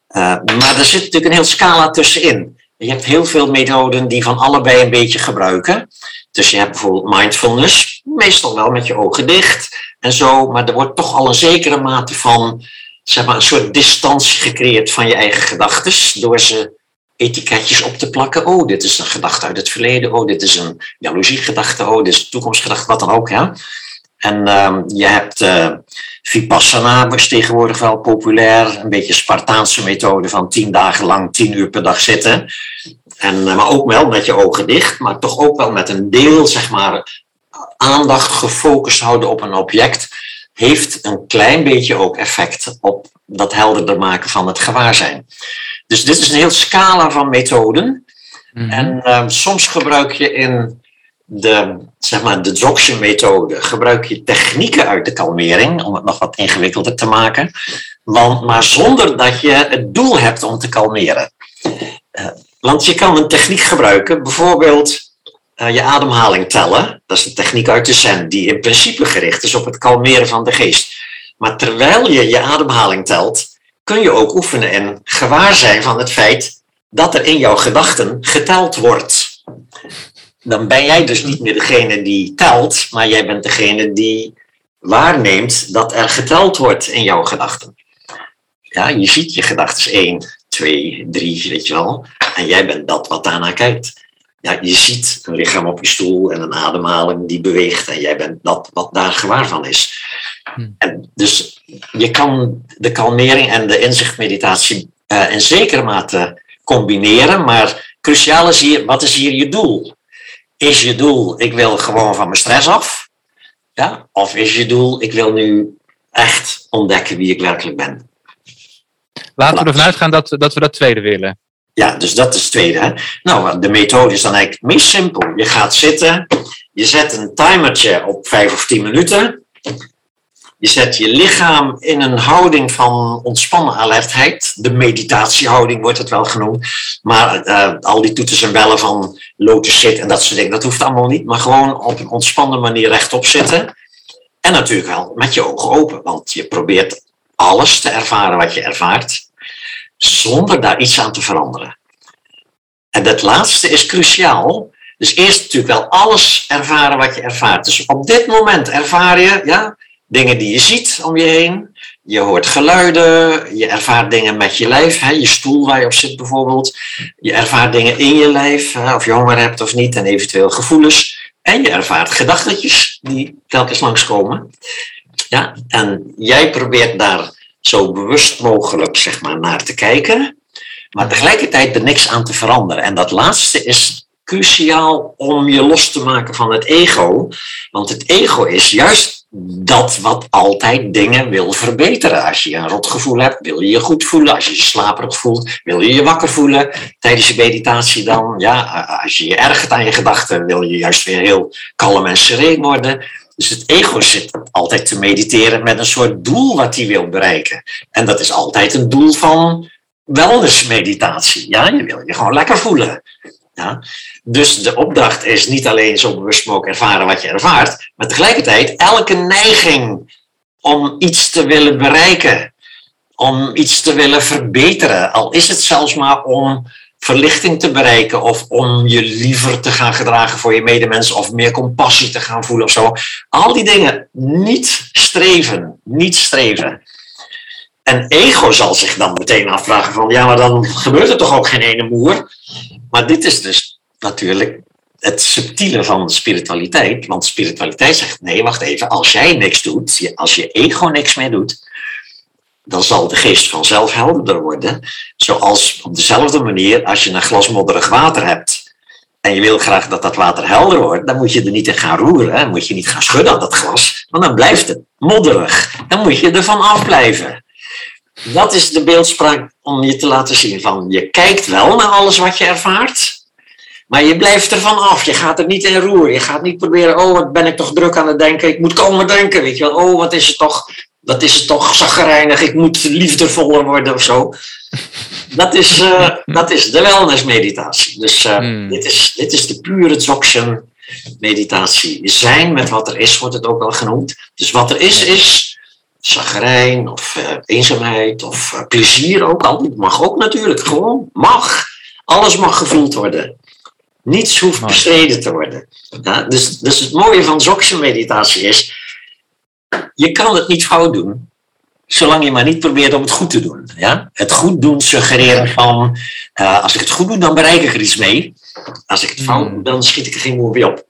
Uh, maar er zit natuurlijk een heel scala tussenin. Je hebt heel veel methoden die van allebei een beetje gebruiken. Dus je hebt bijvoorbeeld mindfulness, meestal wel met je ogen dicht en zo, maar er wordt toch al een zekere mate van, zeg maar, een soort distantie gecreëerd van je eigen gedachten, door ze etiketjes op te plakken. Oh, dit is een gedachte uit het verleden. Oh, dit is een jaloeziegedachte. Oh, dit is een toekomstgedachte, wat dan ook. Ja? En um, je hebt uh, Vipassana, is tegenwoordig wel populair. Een beetje Spartaanse methode van tien dagen lang, tien uur per dag zitten. En, uh, maar ook wel met je ogen dicht, maar toch ook wel met een deel, zeg maar, aandacht gefocust houden op een object. Heeft een klein beetje ook effect op dat helderder maken van het gewaarzijn. Dus dit is een heel scala van methoden. Mm-hmm. En uh, soms gebruik je in de, zeg maar, de Dzogchen methode gebruik je technieken uit de kalmering om het nog wat ingewikkelder te maken. Want, maar zonder dat je het doel hebt om te kalmeren. Uh, want je kan een techniek gebruiken, bijvoorbeeld uh, je ademhaling tellen. Dat is een techniek uit de Zen die in principe gericht is op het kalmeren van de geest. Maar terwijl je je ademhaling telt, kun je ook oefenen en gewaar zijn van het feit dat er in jouw gedachten geteld wordt. Dan ben jij dus niet meer degene die telt, maar jij bent degene die waarneemt dat er geteld wordt in jouw gedachten. Ja, je ziet je gedachten 1, 2, 3, weet je wel. En jij bent dat wat daarnaar kijkt. Ja, je ziet een lichaam op je stoel en een ademhaling die beweegt. En jij bent dat wat daar gewaar van is. En dus je kan de kalmering en de inzichtmeditatie uh, in zekere mate combineren, maar cruciaal is hier, wat is hier je doel? Is je doel, ik wil gewoon van mijn stress af? Ja? Of is je doel, ik wil nu echt ontdekken wie ik werkelijk ben? Laten we ervan uitgaan dat, dat we dat tweede willen. Ja, dus dat is het tweede. Hè? Nou, de methode is dan eigenlijk het meest simpel. Je gaat zitten, je zet een timertje op vijf of tien minuten. Je zet je lichaam in een houding van ontspannen alertheid. De meditatiehouding wordt het wel genoemd. Maar uh, al die toeters en bellen van lotus zit en dat soort dingen, dat hoeft allemaal niet. Maar gewoon op een ontspannen manier rechtop zitten. En natuurlijk wel met je ogen open. Want je probeert alles te ervaren wat je ervaart. Zonder daar iets aan te veranderen. En dat laatste is cruciaal. Dus eerst natuurlijk wel alles ervaren wat je ervaart. Dus op dit moment ervaar je, ja, dingen die je ziet om je heen. Je hoort geluiden, je ervaart dingen met je lijf, hè, je stoel waar je op zit bijvoorbeeld. Je ervaart dingen in je lijf, hè, of je honger hebt of niet, en eventueel gevoelens. En je ervaart gedachtetjes die telkens langskomen. Ja, en jij probeert daar zo bewust mogelijk zeg maar, naar te kijken, maar tegelijkertijd er niks aan te veranderen. En dat laatste is cruciaal om je los te maken van het ego. Want het ego is juist dat wat altijd dingen wil verbeteren. Als je een rotgevoel hebt, wil je je goed voelen. Als je je slaperig voelt, wil je je wakker voelen. Tijdens je meditatie dan, ja, als je je ergert aan je gedachten, wil je juist weer heel kalm en sereen worden. Dus het ego zit altijd te mediteren met een soort doel wat hij wil bereiken. En dat is altijd een doel van wellnessmeditatie. Ja, je wil je gewoon lekker voelen. Ja? Dus de opdracht is niet alleen zo bewust ervaren wat je ervaart, maar tegelijkertijd elke neiging om iets te willen bereiken, om iets te willen verbeteren, al is het zelfs maar om verlichting te bereiken of om je liever te gaan gedragen voor je medemens of meer compassie te gaan voelen of zo. Al die dingen niet streven, niet streven. En ego zal zich dan meteen afvragen van ja, maar dan gebeurt er toch ook geen ene moer. Maar dit is dus natuurlijk het subtiele van spiritualiteit. Want spiritualiteit zegt nee, wacht even, als jij niks doet, als je ego niks meer doet, dan zal de geest vanzelf helderder worden. Zoals op dezelfde manier als je een glas modderig water hebt en je wil graag dat dat water helder wordt, dan moet je er niet in gaan roeren. Dan moet je niet gaan schudden aan dat glas, want dan blijft het modderig. Dan moet je ervan afblijven. Dat is de beeldspraak om je te laten zien van je kijkt wel naar alles wat je ervaart, maar je blijft ervan af. Je gaat er niet in roeren. Je gaat niet proberen, oh wat ben ik toch druk aan het denken. Ik moet komen denken, weet je wel. Oh wat is het toch, wat is het toch zagrijnig. Ik moet liefdevoller worden of zo. Dat is, uh, dat is de wellnessmeditatie. Dus uh, hmm. dit, is, dit is de pure Dzogchen meditatie. Zijn met wat er is, wordt het ook wel genoemd. Dus wat er is, is zagrijn of uh, eenzaamheid of plezier ook al. Mag ook natuurlijk, gewoon mag. Alles mag gevoeld worden. Niets hoeft bestreden te worden. Ja, dus, dus het mooie van Dzogchen meditatie is, je kan het niet fout doen, zolang je maar niet probeert om het goed te doen. Ja? Het goed doen suggereren van, uh, als ik het goed doe, dan bereik ik er iets mee. Als ik het fout doe, dan schiet ik er geen moer weer op.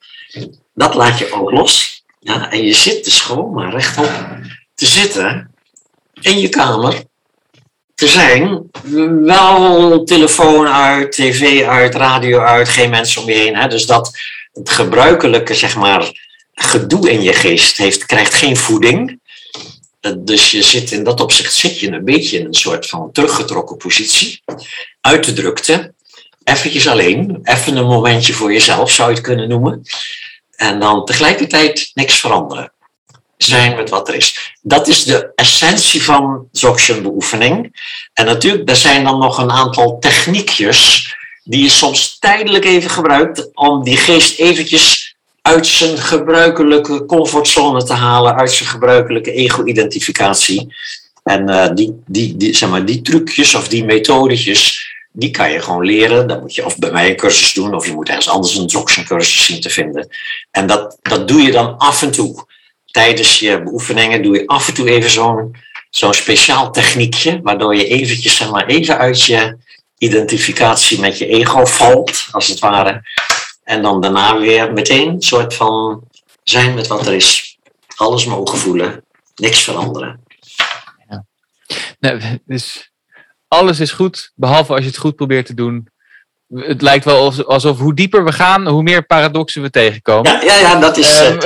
Dat laat je ook los. Ja? En je zit dus gewoon maar rechtop te zitten in je kamer te zijn. Wel telefoon uit, tv uit, radio uit, geen mensen om je heen. Hè? Dus dat het gebruikelijke, zeg maar, gedoe in je geest heeft, krijgt geen voeding. Dus je zit in dat opzicht zit je een beetje in een soort van teruggetrokken positie. Uit de drukte. Eventjes alleen. Even een momentje voor jezelf zou je het kunnen noemen. En dan tegelijkertijd niks veranderen zijn met wat er is. Dat is de essentie van Dzogchen beoefening. En natuurlijk, er zijn dan nog een aantal techniekjes die je soms tijdelijk even gebruikt om die geest eventjes uit zijn gebruikelijke comfortzone te halen, uit zijn gebruikelijke ego-identificatie. En uh, die, die, die, zeg maar, die trucjes of die methodetjes, die kan je gewoon leren. Dan moet je of bij mij een cursus doen, of je moet ergens anders een cursus zien te vinden. En dat, dat doe je dan af en toe tijdens je beoefeningen doe je af en toe even zo'n zo'n speciaal techniekje, waardoor je eventjes zeg maar, even uit je identificatie met je ego valt, als het ware. En dan daarna weer meteen een soort van zijn met wat er is. Alles mogen voelen, niks veranderen. Ja. Dus alles is goed, behalve als je het goed probeert te doen het lijkt wel alsof hoe dieper we gaan, hoe meer paradoxen we tegenkomen. Ja, ja, ja dat is, um,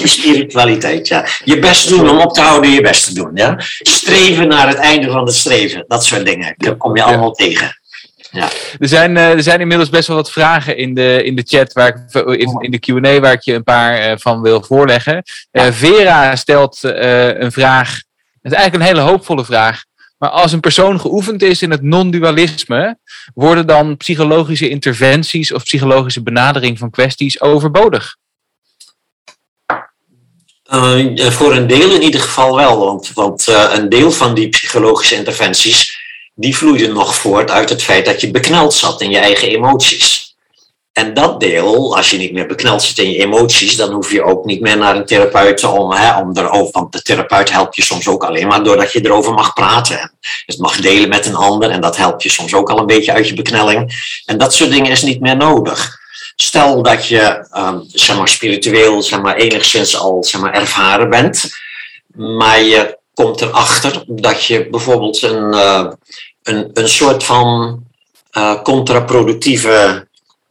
spiritualiteit. Ja. Je best doen om op te houden, je best te doen. Ja? Streven naar het einde van het streven, dat soort dingen. Dat kom je allemaal tegen. Ja. Er, zijn, uh, er zijn inmiddels best wel wat vragen in de, in de chat, waar ik, in, in de QA, waar ik je een paar uh, van wil voorleggen. Uh, Vera stelt een vraag, het is eigenlijk een hele hoopvolle vraag. Maar als een persoon geoefend is in het non-dualisme, worden dan psychologische interventies of psychologische benadering van kwesties overbodig? Uh, voor een deel in ieder geval wel, want, want uh, een deel van die psychologische interventies die vloeiden nog voort uit het feit dat je bekneld zat in je eigen emoties. En dat deel, als je niet meer bekneld zit in je emoties, dan hoef je ook niet meer naar een therapeut om, hè, om erover. Want de therapeut helpt je soms ook alleen maar doordat je erover mag praten. Het mag delen met een ander en dat helpt je soms ook al een beetje uit je beknelling. En dat soort dingen is niet meer nodig. Stel dat je um, zeg maar, spiritueel zeg maar, enigszins al zeg maar, ervaren bent, maar je komt erachter dat je bijvoorbeeld een, uh, een, een soort van uh, contraproductieve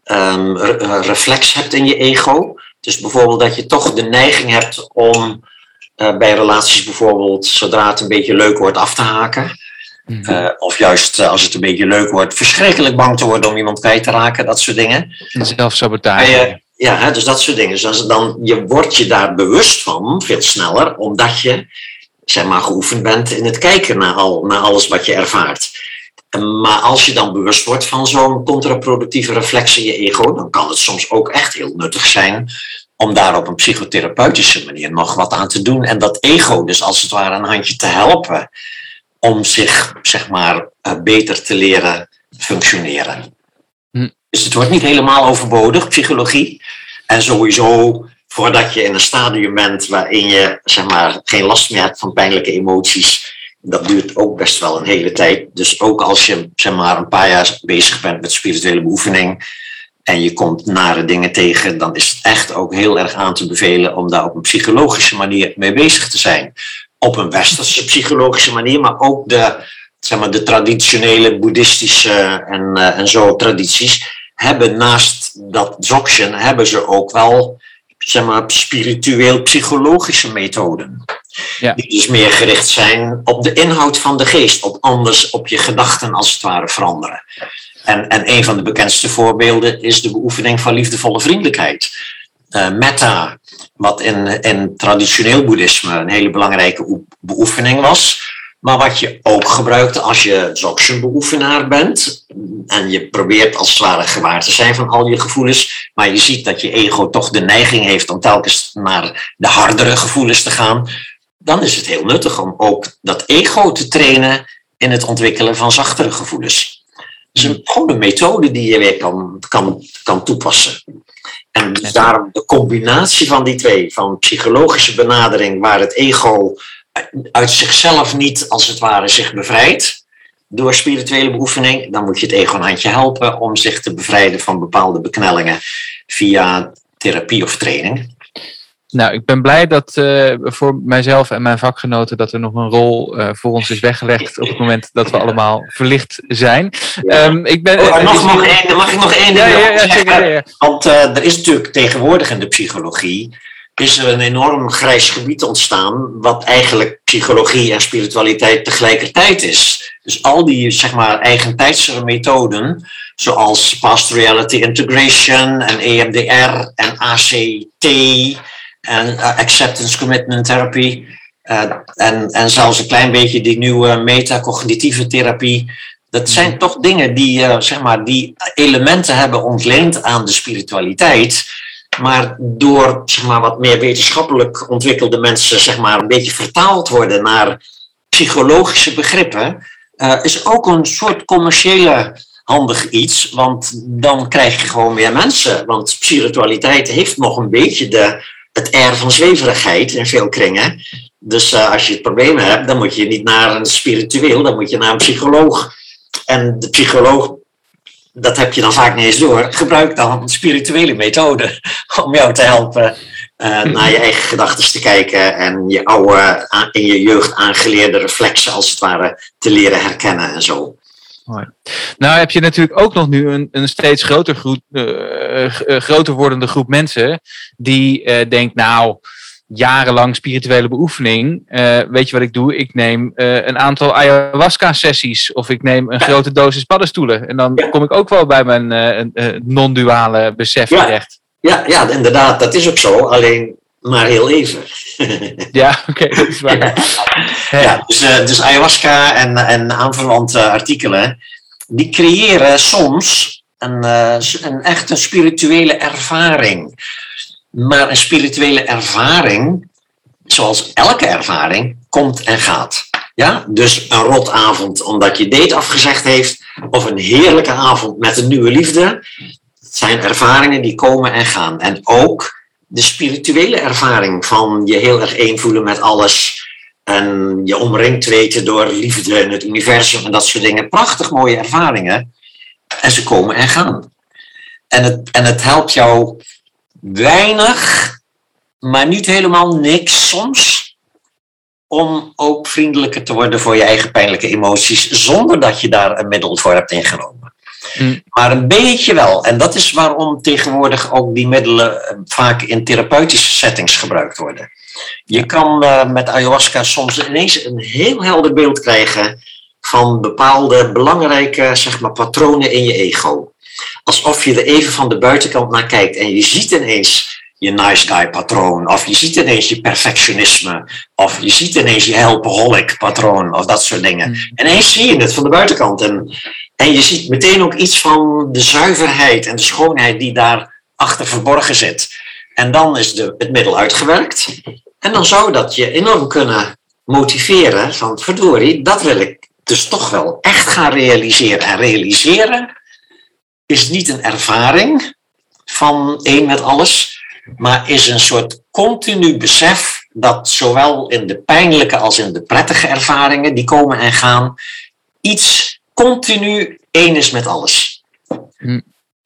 um, reflex hebt in je ego. Dus bijvoorbeeld dat je toch de neiging hebt om uh, bij relaties bijvoorbeeld, zodra het een beetje leuk wordt, af te haken. Uh, of juist uh, als het een beetje leuk wordt, verschrikkelijk bang te worden om iemand kwijt te raken, dat soort dingen. Zelfsabotage. ja, hè, dus dat soort dingen. Dus dan, je wordt je daar bewust van, veel sneller, omdat je zeg maar, geoefend bent in het kijken naar, al, naar alles wat je ervaart. Maar als je dan bewust wordt van zo'n contraproductieve reflex in je ego, dan kan het soms ook echt heel nuttig zijn om daar op een psychotherapeutische manier nog wat aan te doen. En dat ego dus als het ware een handje te helpen om zich, zeg maar, eh, beter te leren functioneren. Hm. Dus het wordt niet helemaal overbodig, psychologie. En sowieso, voordat je in een stadium bent waarin je, zeg maar, geen last meer hebt van pijnlijke emoties, dat duurt ook best wel een hele tijd. Dus ook als je, zeg maar, een paar jaar bezig bent met spirituele beoefening, en je komt nare dingen tegen, dan is het echt ook heel erg aan te bevelen om daar op een psychologische manier mee bezig te zijn. Op een westerse psychologische manier, maar ook de, zeg maar, de traditionele boeddhistische en, uh, en zo tradities hebben naast dat dzogchen, hebben ze ook wel zeg maar, spiritueel-psychologische methoden. Ja. Die dus meer gericht zijn op de inhoud van de geest, op anders op je gedachten als het ware veranderen. En, en een van de bekendste voorbeelden is de beoefening van liefdevolle vriendelijkheid. Uh, metta, wat in, in traditioneel boeddhisme een hele belangrijke beoefening was. Maar wat je ook gebruikt als je Dzogchen-beoefenaar bent. En je probeert als het ware gewaar te zijn van al je gevoelens. Maar je ziet dat je ego toch de neiging heeft om telkens naar de hardere gevoelens te gaan. Dan is het heel nuttig om ook dat ego te trainen in het ontwikkelen van zachtere gevoelens. Het is een, gewoon een methode die je weer kan, kan, kan toepassen. En dus daarom de combinatie van die twee, van psychologische benadering, waar het ego uit zichzelf niet als het ware zich bevrijdt door spirituele beoefening, dan moet je het ego een handje helpen om zich te bevrijden van bepaalde beknellingen via therapie of training. Nou, ik ben blij dat uh, voor mijzelf en mijn vakgenoten dat er nog een rol uh, voor ons is weggelegd op het moment dat we allemaal verlicht zijn. Ja. Um, ik ben, oh, nog één, mag ik nog één ding ja, ja, ja, zeker, ja, Want uh, er is natuurlijk tegenwoordig in de psychologie is er een enorm grijs gebied ontstaan, wat eigenlijk psychologie en spiritualiteit tegelijkertijd is. Dus al die zeg maar eigentijdse methoden, zoals past reality integration en EMDR en ACT en uh, acceptance commitment therapy. Uh, en, en zelfs een klein beetje die nieuwe metacognitieve therapie. Dat zijn mhm. toch dingen die, uh, zeg maar, die elementen hebben ontleend aan de spiritualiteit. Maar door zeg maar, wat meer wetenschappelijk ontwikkelde mensen zeg maar, een beetje vertaald worden naar psychologische begrippen, is ook een soort commerciële handig iets. Want dan krijg je gewoon meer mensen. Want spiritualiteit heeft nog een beetje de het air van zweverigheid in veel kringen. Dus uh, als je problemen hebt, dan moet je niet naar een spiritueel, dan moet je naar een psycholoog. En de psycholoog, dat heb je dan vaak niet eens door, gebruikt dan spirituele methode om jou te helpen uh, naar je eigen gedachten te kijken en je oude, in je jeugd aangeleerde reflexen als het ware te leren herkennen en zo. Nou heb je natuurlijk ook nog nu een, een steeds groter, groep, uh, groter wordende groep mensen die uh, denkt, nou, jarenlang spirituele beoefening, weet je wat ik doe? Ik neem een aantal ayahuasca-sessies of ik neem een grote dosis paddenstoelen. En dan kom ik ook wel bij mijn non-duale besef ja. terecht. Ja, ja, inderdaad, dat is ook zo. Alleen maar heel even. ja, oké, okay, dat is waar. ja, ja dus, dus, ayahuasca en, en aanverwante artikelen, die creëren soms een, een echt een spirituele ervaring. Maar een spirituele ervaring, zoals elke ervaring, komt en gaat. Ja, dus een rotavond omdat je date afgezegd heeft, of een heerlijke avond met een nieuwe liefde, zijn ervaringen die komen en gaan. En ook de spirituele ervaring van je heel erg één voelen met alles. En je omringd weten door liefde en het universum en dat soort dingen. Prachtig mooie ervaringen. En ze komen en gaan. En het, en het helpt jou weinig, maar niet helemaal niks soms. Om ook vriendelijker te worden voor je eigen pijnlijke emoties, zonder dat je daar een middel voor hebt ingenomen. Mm. Maar een beetje wel. En dat is waarom tegenwoordig ook die middelen eh, vaak in therapeutische settings gebruikt worden. Je kan uh, met ayahuasca soms ineens een heel helder beeld krijgen van bepaalde belangrijke zeg maar, patronen in je ego. Alsof je er even van de buitenkant naar kijkt en je ziet ineens je nice guy patroon, of je ziet ineens je perfectionisme, of je ziet ineens je helpaholic patroon, of dat soort dingen. Mm. En ineens zie je het van de buitenkant. En, en je ziet meteen ook iets van de zuiverheid en de schoonheid die daar achter verborgen zit. En dan is de, het middel uitgewerkt. En dan zou dat je enorm kunnen motiveren van verdorie, dat wil ik dus toch wel echt gaan realiseren. En realiseren is niet een ervaring van één met alles, maar is een soort continu besef dat zowel in de pijnlijke als in de prettige ervaringen die komen en gaan, iets continu één is met alles. Hm.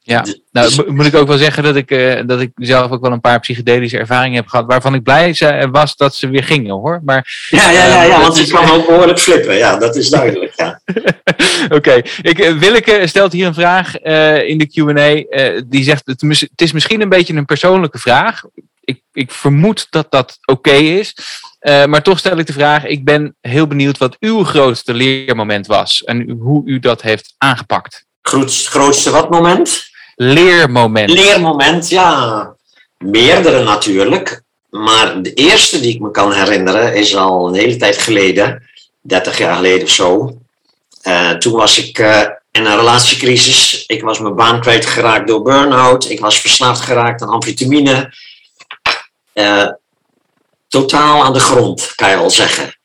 Ja, dus- nou dus- moet ik ook wel zeggen dat ik, uh, dat ik zelf ook wel een paar psychedelische ervaringen heb gehad, waarvan ik blij was dat ze weer gingen hoor. Maar, ja, ja, ja, ja uh, want je kan ook behoorlijk flippen, ja, dat is duidelijk. Ja. Oké, okay. ik, Willeke stelt hier een vraag in de QA. die zegt: het, het, is misschien een beetje een persoonlijke vraag. Ik, ik vermoed dat dat oké is. maar toch stel ik de vraag: ik ben heel benieuwd wat uw grootste leermoment was en hoe u dat heeft aangepakt. grootste wat moment? Leermoment. Leermoment, ja. Meerdere natuurlijk. Maar de eerste die ik me kan herinneren is al een hele tijd geleden, 30 jaar geleden of zo. Uh, toen was ik uh, in een relatiecrisis. Ik was mijn baan kwijtgeraakt door burn-out. Ik was verslaafd geraakt aan amfetamine. Uh, totaal aan de grond, kan je wel zeggen.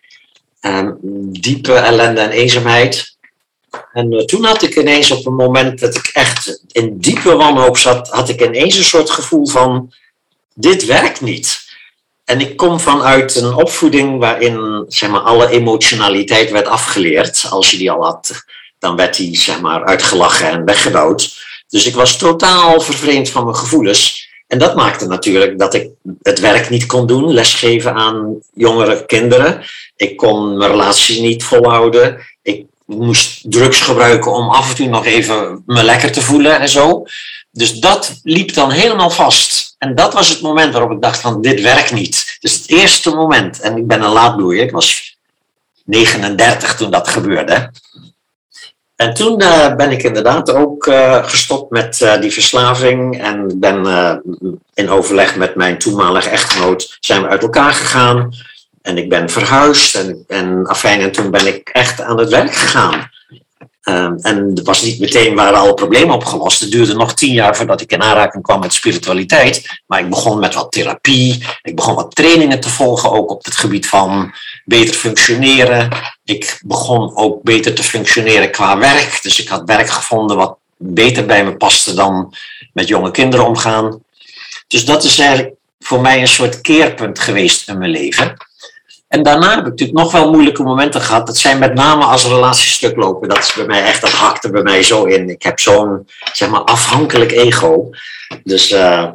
diepe ellende en eenzaamheid. En uh, toen had ik ineens op een moment dat ik echt in diepe wanhoop zat, had ik ineens een soort gevoel van, dit werkt niet. En ik kom vanuit een opvoeding waarin zeg maar, alle emotionaliteit werd afgeleerd. Als je die al had, dan werd die zeg maar, uitgelachen en weggedouwd. Dus ik was totaal vervreemd van mijn gevoelens. En dat maakte natuurlijk dat ik het werk niet kon doen, lesgeven aan jongere kinderen. Ik kon mijn relatie niet volhouden. Moest drugs gebruiken om af en toe nog even me lekker te voelen en zo. Dus dat liep dan helemaal vast. En dat was het moment waarop ik dacht van dit werkt niet. Dus het eerste moment. En ik ben een laadbloeier. Ik was 39 toen dat gebeurde. En toen uh, ben ik inderdaad ook uh, gestopt met uh, die verslaving. En ben in overleg met mijn toenmalige echtgenoot zijn we uit elkaar gegaan. En ik ben verhuisd en, en afijn, en toen ben ik echt aan het werk gegaan. Um, en het was niet meteen waren alle problemen opgelost. Het duurde nog tien jaar voordat ik in aanraking kwam met spiritualiteit. Maar ik begon met wat therapie. Ik begon wat trainingen te volgen, ook op het gebied van beter functioneren. Ik begon ook beter te functioneren qua werk. Dus ik had werk gevonden wat beter bij me paste dan met jonge kinderen omgaan. Dus dat is eigenlijk voor mij een soort keerpunt geweest in mijn leven. En daarna heb ik natuurlijk nog wel moeilijke momenten gehad. Dat zijn met name als relaties stuk lopen. Dat is bij mij echt, dat hakte bij mij zo in. Ik heb zo'n, zeg maar, afhankelijk ego. Dus uh,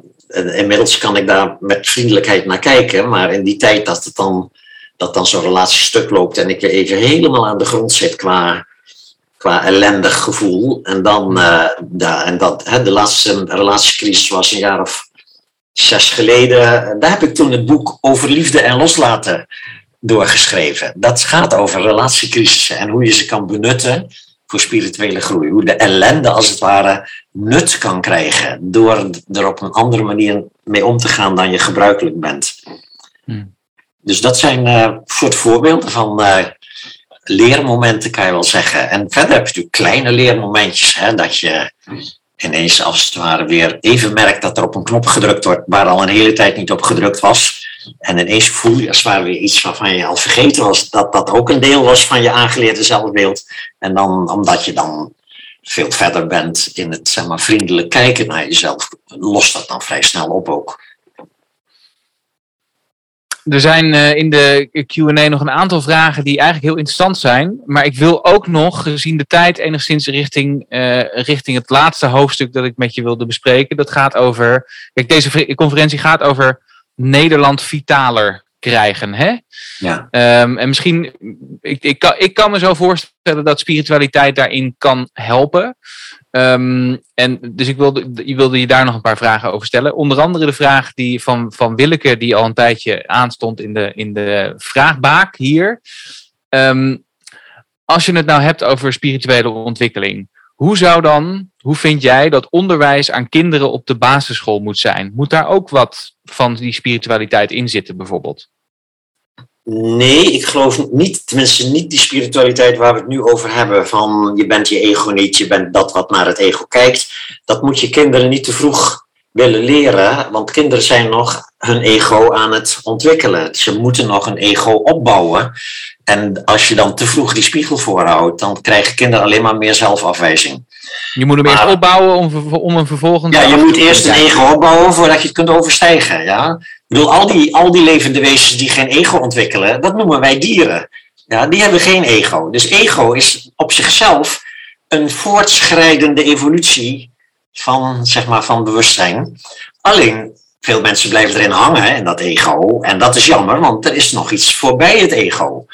inmiddels kan ik daar met vriendelijkheid naar kijken. Maar in die tijd dat het dan, dat dan zo'n relatie stuk loopt en ik weer even helemaal aan de grond zit qua, qua ellendig gevoel. En dan, da, en dat, hè, de laatste relatiecrisis was een jaar of zes geleden. Daar heb ik toen het boek over liefde en loslaten doorgeschreven. Dat gaat over relatiecrisissen en hoe je ze kan benutten voor spirituele groei. Hoe de ellende als het ware nut kan krijgen door er op een andere manier mee om te gaan dan je gebruikelijk bent. Hmm. Dus dat zijn uh, soort voorbeelden van uh, leermomenten, kan je wel zeggen. En verder heb je natuurlijk kleine leermomentjes, hè, dat je ineens als het ware weer even merkt dat er op een knop gedrukt wordt waar al een hele tijd niet op gedrukt was. En ineens voel je als het ware weer iets waarvan je al vergeten was dat dat ook een deel was van je aangeleerde zelfbeeld. En dan, omdat je dan veel verder bent in het zeg maar, vriendelijk kijken naar jezelf, lost dat dan vrij snel op ook. Er zijn uh, in de QA nog een aantal vragen die eigenlijk heel interessant zijn. Maar ik wil ook nog, gezien de tijd, enigszins richting, uh, richting het laatste hoofdstuk dat ik met je wilde bespreken. Dat gaat over. Kijk, deze conferentie gaat over Nederland vitaler krijgen. Hè? Ja. Um, en misschien, ik, ik, kan, ik kan me zo voorstellen dat spiritualiteit daarin kan helpen. Ehm, en dus ik wilde, ik wilde je daar nog een paar vragen over stellen. Onder andere de vraag die van, van Willeke, die al een tijdje aanstond in de, in de vraagbaak hier. Ehm, als je het nou hebt over spirituele ontwikkeling, hoe zou dan, hoe vind jij dat onderwijs aan kinderen op de basisschool moet zijn? Moet daar ook wat van die spiritualiteit in zitten, bijvoorbeeld? Nee, ik geloof niet, tenminste niet die spiritualiteit waar we het nu over hebben, van je bent je ego niet, je bent dat wat naar het ego kijkt. Dat moet je kinderen niet te vroeg willen leren, want kinderen zijn nog hun ego aan het ontwikkelen. Ze moeten nog een ego opbouwen. En als je dan te vroeg die spiegel voorhoudt, dan krijgen kinderen alleen maar meer zelfafwijzing. Je moet hem eerst opbouwen om, om een vervolgens. Ja, je moet eerst een ego opbouwen voordat je het kunt overstijgen. Ja? Ik bedoel, al die, al die levende wezens die geen ego ontwikkelen, dat noemen wij dieren. Ja, die hebben geen ego. Dus ego is op zichzelf een voortschrijdende evolutie van, zeg maar, van bewustzijn. Alleen, veel mensen blijven erin hangen, in dat ego. En dat is jammer, want er is nog iets voorbij het ego.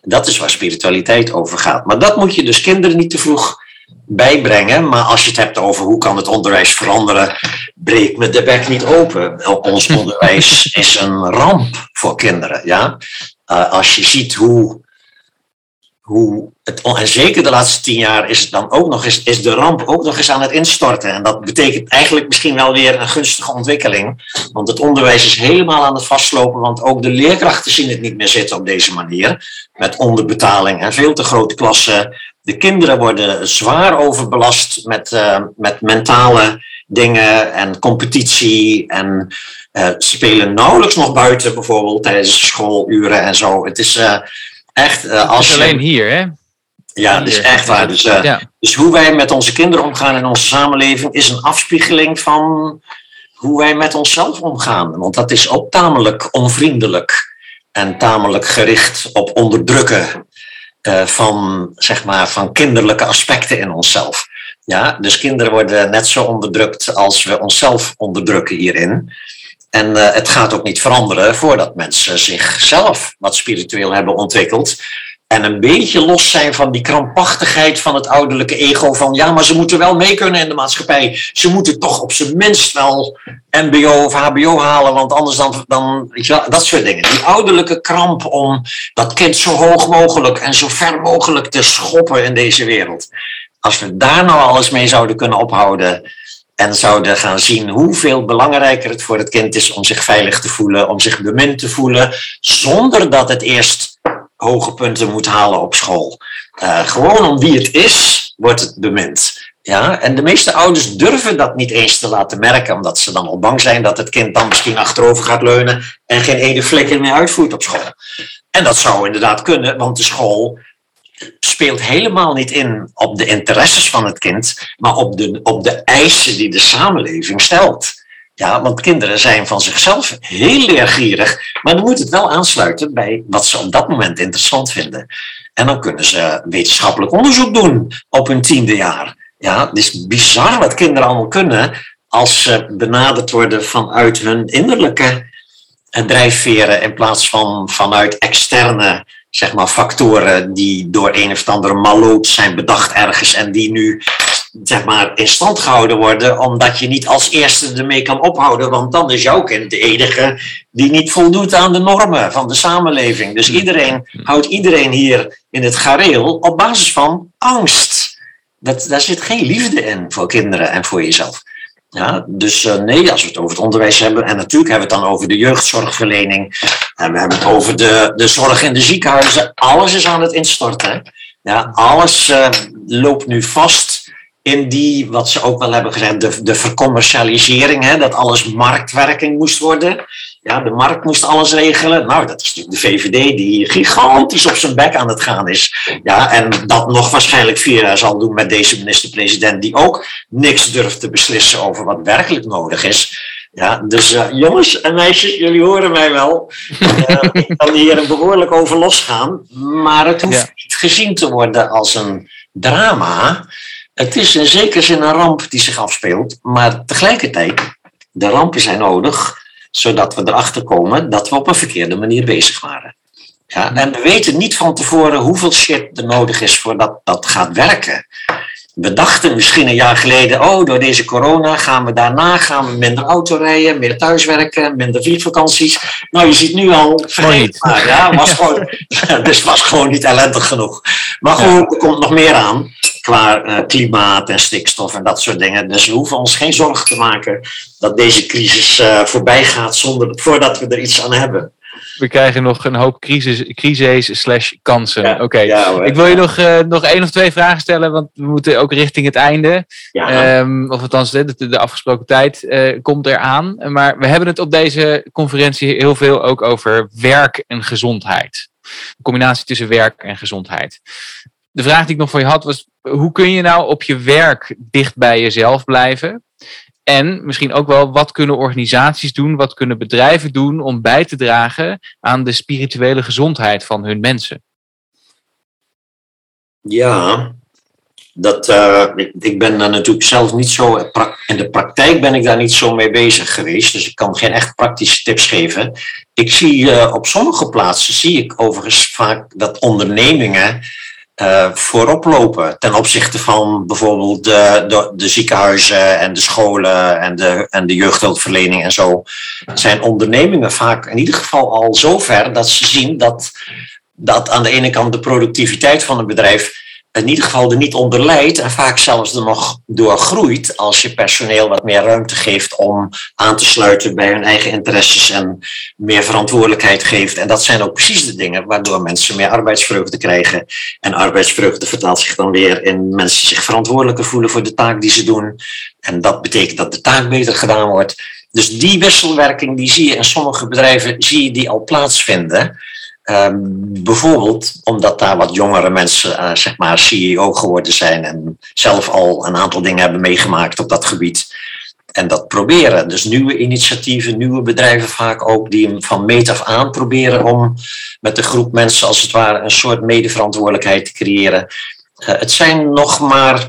Dat is waar spiritualiteit over gaat. Maar dat moet je dus kinderen niet te vroeg bijbrengen. Maar als je het hebt over hoe kan het onderwijs veranderen, breek me de bek niet open. Ons onderwijs is een ramp voor kinderen. Ja? Uh, als je ziet hoe hoe het, en zeker de laatste tien jaar is het dan ook nog eens, is de ramp ook nog eens aan het instorten. En dat betekent eigenlijk misschien wel weer een gunstige ontwikkeling. Want het onderwijs is helemaal aan het vastlopen, want ook de leerkrachten zien het niet meer zitten op deze manier. Met onderbetaling en veel te grote klassen. De kinderen worden zwaar overbelast met, uh, met mentale dingen en competitie. En uh, spelen nauwelijks nog buiten, bijvoorbeeld tijdens schooluren en zo. Het is. Uh, echt. Uh, als alleen hier, hè? Ja, dat is echt waar. Dus, uh, ja. dus hoe wij met onze kinderen omgaan in onze samenleving is een afspiegeling van hoe wij met onszelf omgaan. Want dat is ook tamelijk onvriendelijk en tamelijk gericht op onderdrukken uh, van, zeg maar, van kinderlijke aspecten in onszelf. Ja, dus kinderen worden net zo onderdrukt als we onszelf onderdrukken hierin. En uh, het gaat ook niet veranderen voordat mensen zichzelf wat spiritueel hebben ontwikkeld. En een beetje los zijn van die krampachtigheid van het ouderlijke ego. Van ja, maar ze moeten wel mee kunnen in de maatschappij. Ze moeten toch op zijn minst wel MBO of HBO halen. Want anders dan, dan dat soort dingen. Die ouderlijke kramp om dat kind zo hoog mogelijk en zo ver mogelijk te schoppen in deze wereld. Als we daar nou alles mee zouden kunnen ophouden en zouden gaan zien hoeveel belangrijker het voor het kind is om zich veilig te voelen, om zich bemind te voelen, zonder dat het eerst hoge punten moet halen op school. Uh, gewoon om wie het is, wordt het bemind. Ja, en de meeste ouders durven dat niet eens te laten merken, omdat ze dan al bang zijn dat het kind dan misschien achterover gaat leunen en geen ene vlekken meer uitvoert op school. En dat zou inderdaad kunnen, want de school speelt helemaal niet in op de interesses van het kind, maar op de, op de eisen die de samenleving stelt. Ja, want kinderen zijn van zichzelf heel leergierig, maar dan moet het wel aansluiten bij wat ze op dat moment interessant vinden. En dan kunnen ze wetenschappelijk onderzoek doen op hun tiende jaar. Ja, het is bizar wat kinderen allemaal kunnen als ze benaderd worden vanuit hun innerlijke drijfveren in plaats van vanuit externe zeg maar, factoren die door een of andere maloot zijn bedacht ergens en die nu zeg maar, in stand gehouden worden, omdat je niet als eerste ermee kan ophouden, want dan is jouw kind de enige die niet voldoet aan de normen van de samenleving. Dus iedereen houdt iedereen hier in het gareel op basis van angst. Dat, daar zit geen liefde in voor kinderen en voor jezelf. Ja, dus uh, nee, als we het over het onderwijs hebben, en natuurlijk hebben we het dan over de jeugdzorgverlening, en we hebben het over de, de zorg in de ziekenhuizen, alles is aan het instorten. Ja, alles uh, loopt nu vast in die, wat ze ook wel hebben gezegd, de, de vercommercialisering, hè, dat alles marktwerking moest worden. Ja, de markt moest alles regelen. Nou, dat is natuurlijk de VVD die gigantisch op zijn bek aan het gaan is. Ja, en dat nog waarschijnlijk vier jaar zal doen met deze minister-president, die ook niks durft te beslissen over wat werkelijk nodig is. Ja, dus uh, jongens en meisjes, jullie horen mij wel. Uh, ik kan hier behoorlijk over losgaan. Maar het hoeft niet gezien te worden als een drama. Het is in zekere zin een ramp die zich afspeelt. Maar tegelijkertijd, de rampen zijn nodig zodat we erachter komen dat we op een verkeerde manier bezig waren. Ja, en we weten niet van tevoren hoeveel shit er nodig is voordat dat gaat werken. We dachten misschien een jaar geleden, oh, door deze corona gaan we daarna gaan we minder auto rijden, meer thuiswerken, minder vliegvakanties. Nou, je ziet nu al, vergeet maar, ja, was gewoon, dus was gewoon niet ellendig genoeg. Maar goed, er komt nog meer aan qua uh, klimaat en stikstof en dat soort dingen. Dus we hoeven ons geen zorgen te maken dat deze crisis uh, voorbij gaat zonder, voordat we er iets aan hebben we krijgen nog een hoop crisis, crises slash kansen. Oké, ik wil je nog, uh, nog één of twee vragen stellen, want we moeten ook richting het einde. Ja. Um, of althans, de, de afgesproken tijd uh, komt eraan. Maar we hebben het op deze conferentie heel veel ook over werk en gezondheid. De combinatie tussen werk en gezondheid. De vraag die ik nog voor je had was, hoe kun je nou op je werk dicht bij jezelf blijven? En misschien ook wel, wat kunnen organisaties doen, wat kunnen bedrijven doen om bij te dragen aan de spirituele gezondheid van hun mensen? Ja, dat, uh, ik, ben daar natuurlijk zelf niet zo. In de praktijk ben ik daar niet zo mee bezig geweest. Dus ik kan geen echt praktische tips geven. Ik zie uh, op sommige plaatsen zie ik overigens vaak dat ondernemingen uh, voorop lopen ten opzichte van bijvoorbeeld de, de, de, ziekenhuizen en de scholen en de, en de jeugdhulpverlening en zo. Zijn ondernemingen vaak in ieder geval al zo ver dat ze zien dat, dat aan de ene kant de productiviteit van een bedrijf in ieder geval er niet onder leidt en vaak zelfs er nog door groeit als je personeel wat meer ruimte geeft om aan te sluiten bij hun eigen interesses en meer verantwoordelijkheid geeft. En dat zijn ook precies de dingen waardoor mensen meer arbeidsvreugde krijgen. En arbeidsvreugde vertaalt zich dan weer in mensen zich verantwoordelijker voelen voor de taak die ze doen. En dat betekent dat de taak beter gedaan wordt. Dus die wisselwerking die zie je in sommige bedrijven zie je die al plaatsvinden. Um, bijvoorbeeld omdat daar wat jongere mensen, uh, zeg maar, CEO geworden zijn en zelf al een aantal dingen hebben meegemaakt op dat gebied. En dat proberen. Dus nieuwe initiatieven, nieuwe bedrijven vaak ook, die van meet af aan proberen om met de groep mensen als het ware een soort medeverantwoordelijkheid te creëren. Uh, het zijn nog maar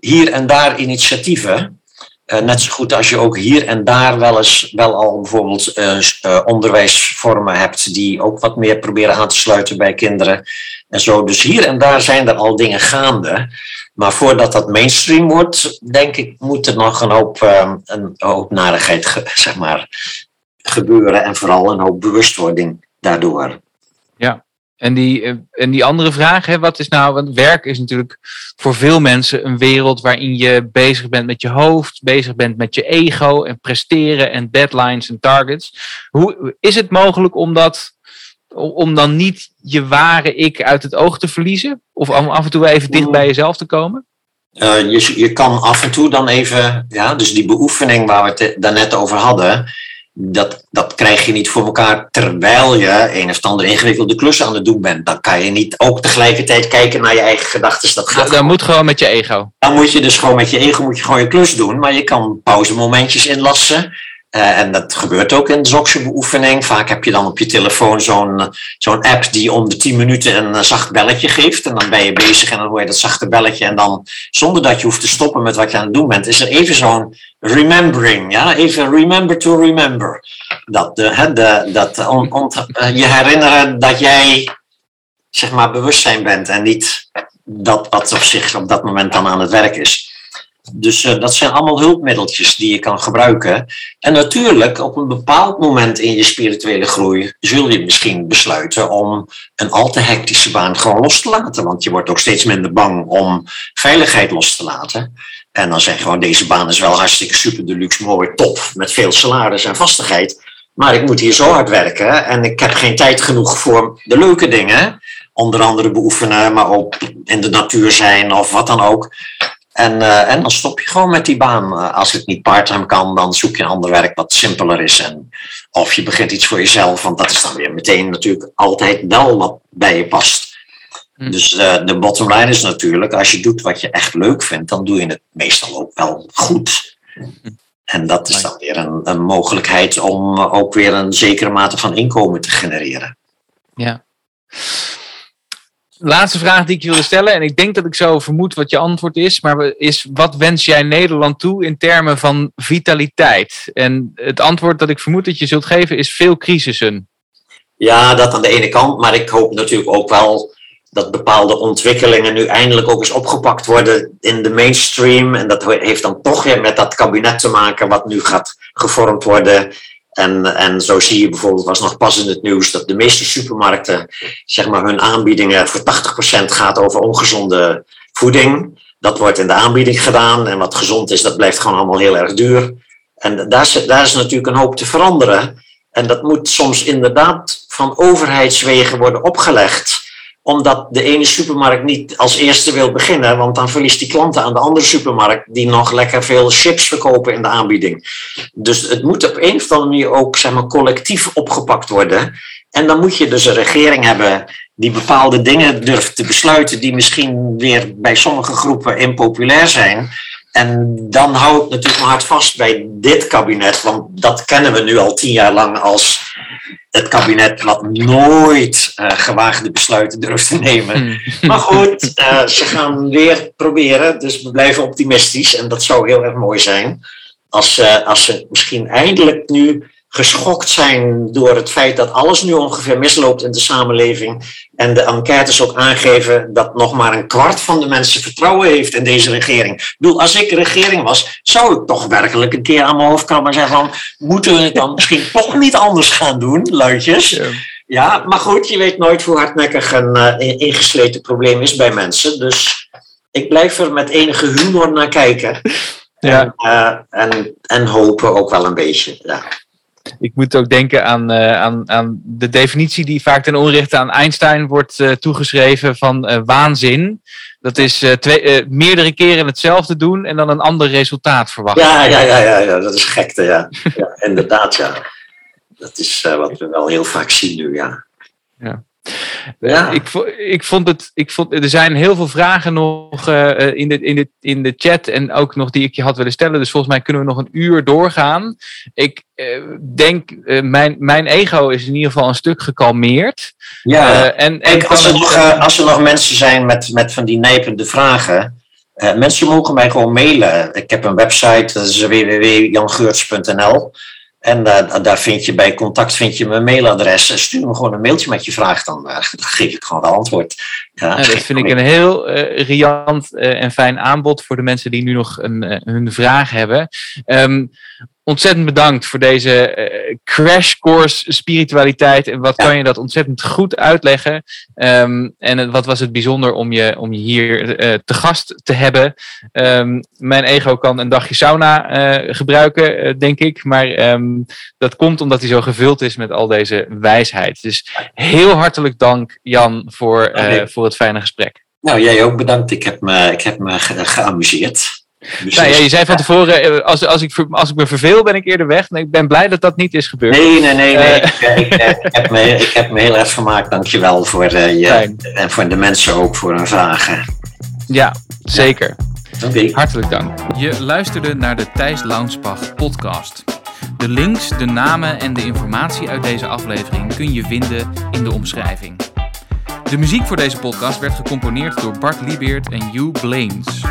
hier en daar initiatieven. Uh, net zo goed als je ook hier en daar wel eens wel al bijvoorbeeld uh, uh, onderwijsvormen hebt die ook wat meer proberen aan te sluiten bij kinderen en zo. Dus hier en daar zijn er al dingen gaande. Maar voordat dat mainstream wordt, denk ik, moet er nog een hoop, een hoop narigheid zeg maar, gebeuren en vooral een hoop bewustwording daardoor. En die, eh, en die andere vraag, hè, wat is nou, want werk is natuurlijk voor veel mensen een wereld waarin je bezig bent met je hoofd, bezig bent met je ego en presteren en deadlines en targets. Hoe is het mogelijk om dat, om dan niet je ware ik uit het oog te verliezen? Of om af en toe even dicht bij jezelf te komen? Uh, je, je kan af en toe dan even, ja, dus die beoefening waar we het daarnet over hadden, dat, dat krijg je niet voor elkaar terwijl je een of andere ingewikkelde klus aan het doen bent. Dan kan je niet ook tegelijkertijd kijken naar je eigen gedachten. Dat gaat dan moet gewoon met je ego. Dan moet je dus gewoon met je ego moet je gewoon je klus doen. Maar je kan pauzemomentjes inlassen. Uh, en dat gebeurt ook in de Zokse-beoefening. Vaak heb je dan op je telefoon zo'n zo'n app die om de 10 minuten een zacht belletje geeft. En dan ben je bezig en dan hoor je dat zachte belletje. En dan, zonder dat je hoeft te stoppen met wat je aan het doen bent, is er even zo'n remembering. Ja? Even remember to remember. Dat, de, de, dat on, on, je herinneren dat jij zeg maar bewustzijn bent en niet dat wat op zich op dat moment dan aan het werk is. Dus uh, dat zijn allemaal hulpmiddeltjes die je kan gebruiken. En natuurlijk, op een bepaald moment in je spirituele groei zul je misschien besluiten om een al te hectische baan gewoon los te laten. Want je wordt ook steeds minder bang om veiligheid los te laten. En dan zeg je gewoon, deze baan is wel hartstikke super deluxe, mooi, top, met veel salaris en vastigheid. Maar ik moet hier zo hard werken en ik heb geen tijd genoeg voor de leuke dingen. Onder andere beoefenen, maar ook in de natuur zijn of wat dan ook. En, uh, en dan stop je gewoon met die baan. Uh, als het niet parttime kan, dan zoek je een ander werk wat simpeler is. En, of je begint iets voor jezelf, want dat is dan weer meteen natuurlijk altijd wel wat bij je past. Hm. Dus uh, de bottom line is natuurlijk, als je doet wat je echt leuk vindt, dan doe je het meestal ook wel goed. En dat is dan weer een, een mogelijkheid om ook weer een zekere mate van inkomen te genereren. Ja laatste vraag die ik wilde stellen, en ik denk dat ik zo vermoed wat je antwoord is, maar is wat wens jij Nederland toe in termen van vitaliteit? En het antwoord dat ik vermoed dat je zult geven is veel crisissen. Ja, dat aan de ene kant, maar ik hoop natuurlijk ook wel dat bepaalde ontwikkelingen nu eindelijk ook eens opgepakt worden in de mainstream. En dat heeft dan toch weer met dat kabinet te maken wat nu gaat gevormd worden. En, en zo zie je bijvoorbeeld, was nog pas in het nieuws, dat de meeste supermarkten, zeg maar, hun aanbiedingen voor 80% gaat over ongezonde voeding. Dat wordt in de aanbieding gedaan. En wat gezond is, dat blijft gewoon allemaal heel erg duur. En daar is, daar is natuurlijk een hoop te veranderen. En dat moet soms inderdaad van overheidswegen worden opgelegd omdat de ene supermarkt niet als eerste wil beginnen, want dan verliest die klanten aan de andere supermarkt die nog lekker veel chips verkopen in de aanbieding. Dus het moet op een of andere manier ook zeg maar, collectief opgepakt worden. En dan moet je dus een regering hebben die bepaalde dingen durft te besluiten die misschien weer bij sommige groepen impopulair zijn. En dan hou ik natuurlijk mijn hart vast bij dit kabinet, want dat kennen we nu al tien jaar lang als het kabinet wat nooit uh, gewaagde besluiten durft te nemen. Hmm. Maar goed, uh, ze gaan weer proberen, dus we blijven optimistisch en dat zou heel erg mooi zijn. Als, uh, als ze misschien eindelijk nu geschokt zijn door het feit dat alles nu ongeveer misloopt in de samenleving. En de enquêtes ook aangeven dat nog maar een kwart van de mensen vertrouwen heeft in deze regering. Ik bedoel, als ik regering was, zou ik toch werkelijk een keer aan mijn hoofd krabben en zeggen van, moeten we het dan misschien toch niet anders gaan doen, luidjes? Ja. ja. maar goed, je weet nooit hoe hardnekkig een uh, ingesleten probleem is bij mensen. Dus ik blijf er met enige humor naar kijken. Ja. En, uh, en, en hopen ook wel een beetje. Ja. Ik moet ook denken aan, uh, aan, aan de definitie die vaak ten onrechte aan Einstein wordt uh, toegeschreven van uh, waanzin. Dat is twee, meerdere keren hetzelfde doen en dan een ander resultaat verwachten. Ja, ja, ja, ja, ja dat is gekte, ja. ja inderdaad, ja. Dat is wat we wel heel vaak zien nu, ja. ja. Ja. Ik, ik vond het, ik vond, er zijn heel veel vragen nog uh, in, de, in, de, in de chat en ook nog die ik je had willen stellen. Dus volgens mij kunnen we nog een uur doorgaan. Ik uh, denk, uh, mijn, mijn ego is in ieder geval een stuk gekalmeerd. Ja, en, en als, er nog, als er nog mensen zijn met, met van die nijpende vragen. mensen mogen mij gewoon mailen. Ik heb een website, dat is www.jangeurts.nl. En uh, daar vind je bij contact vind je mijn mailadres. Stuur me gewoon een mailtje met je vraag, dan, uh, dan geef ik gewoon de antwoord. Ja, dat vind ik een heel uh, riant en fijn aanbod voor de mensen die nu nog een, hun vraag hebben. Um, ontzettend bedankt voor deze uh, crash course spiritualiteit. En wat kan je dat ontzettend goed uitleggen? Um, en wat was het bijzonder om je, om je hier uh, te gast te hebben? Um, mijn ego kan een dagje sauna uh, gebruiken, denk ik. Maar um, dat komt omdat hij zo gevuld is met al deze wijsheid. Dus heel hartelijk dank, Jan, voor, voor het fijne gesprek. Nou, jij ook bedankt. Ik heb me, ik heb me ge geamuseerd. Dus nou, ja, je zei van tevoren, eh, als, als, ik, als ik me verveel, ben ik eerder weg. ik ben blij dat dat niet is gebeurd. Nee, nee, nee. nee. Uh, ik, ik, ik, heb me, ik heb me heel erg vermaakt. Dankjewel voor uh, je en voor de mensen ook voor hun vragen. Ja, zeker. Ja. Okay. Hartelijk dank. Je luisterde naar de Thijs Launsbach podcast. De links, de namen en de informatie uit deze aflevering kun je vinden in de omschrijving. De muziek voor deze podcast werd gecomponeerd door Bart Liebeert en Hugh Blaines.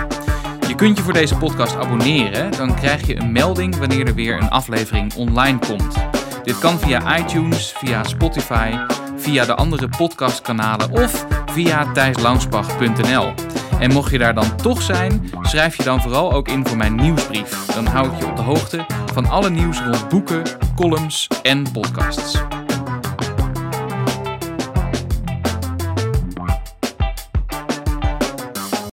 Kunt je voor deze podcast abonneren, dan krijg je een melding wanneer er weer een aflevering online komt. Dit kan via iTunes, via Spotify, via de andere podcastkanalen of via thijslangsbach.nl. En mocht je daar dan toch zijn, schrijf je dan vooral ook in voor mijn nieuwsbrief. Dan hou ik je op de hoogte van alle nieuws rond boeken, columns en podcasts.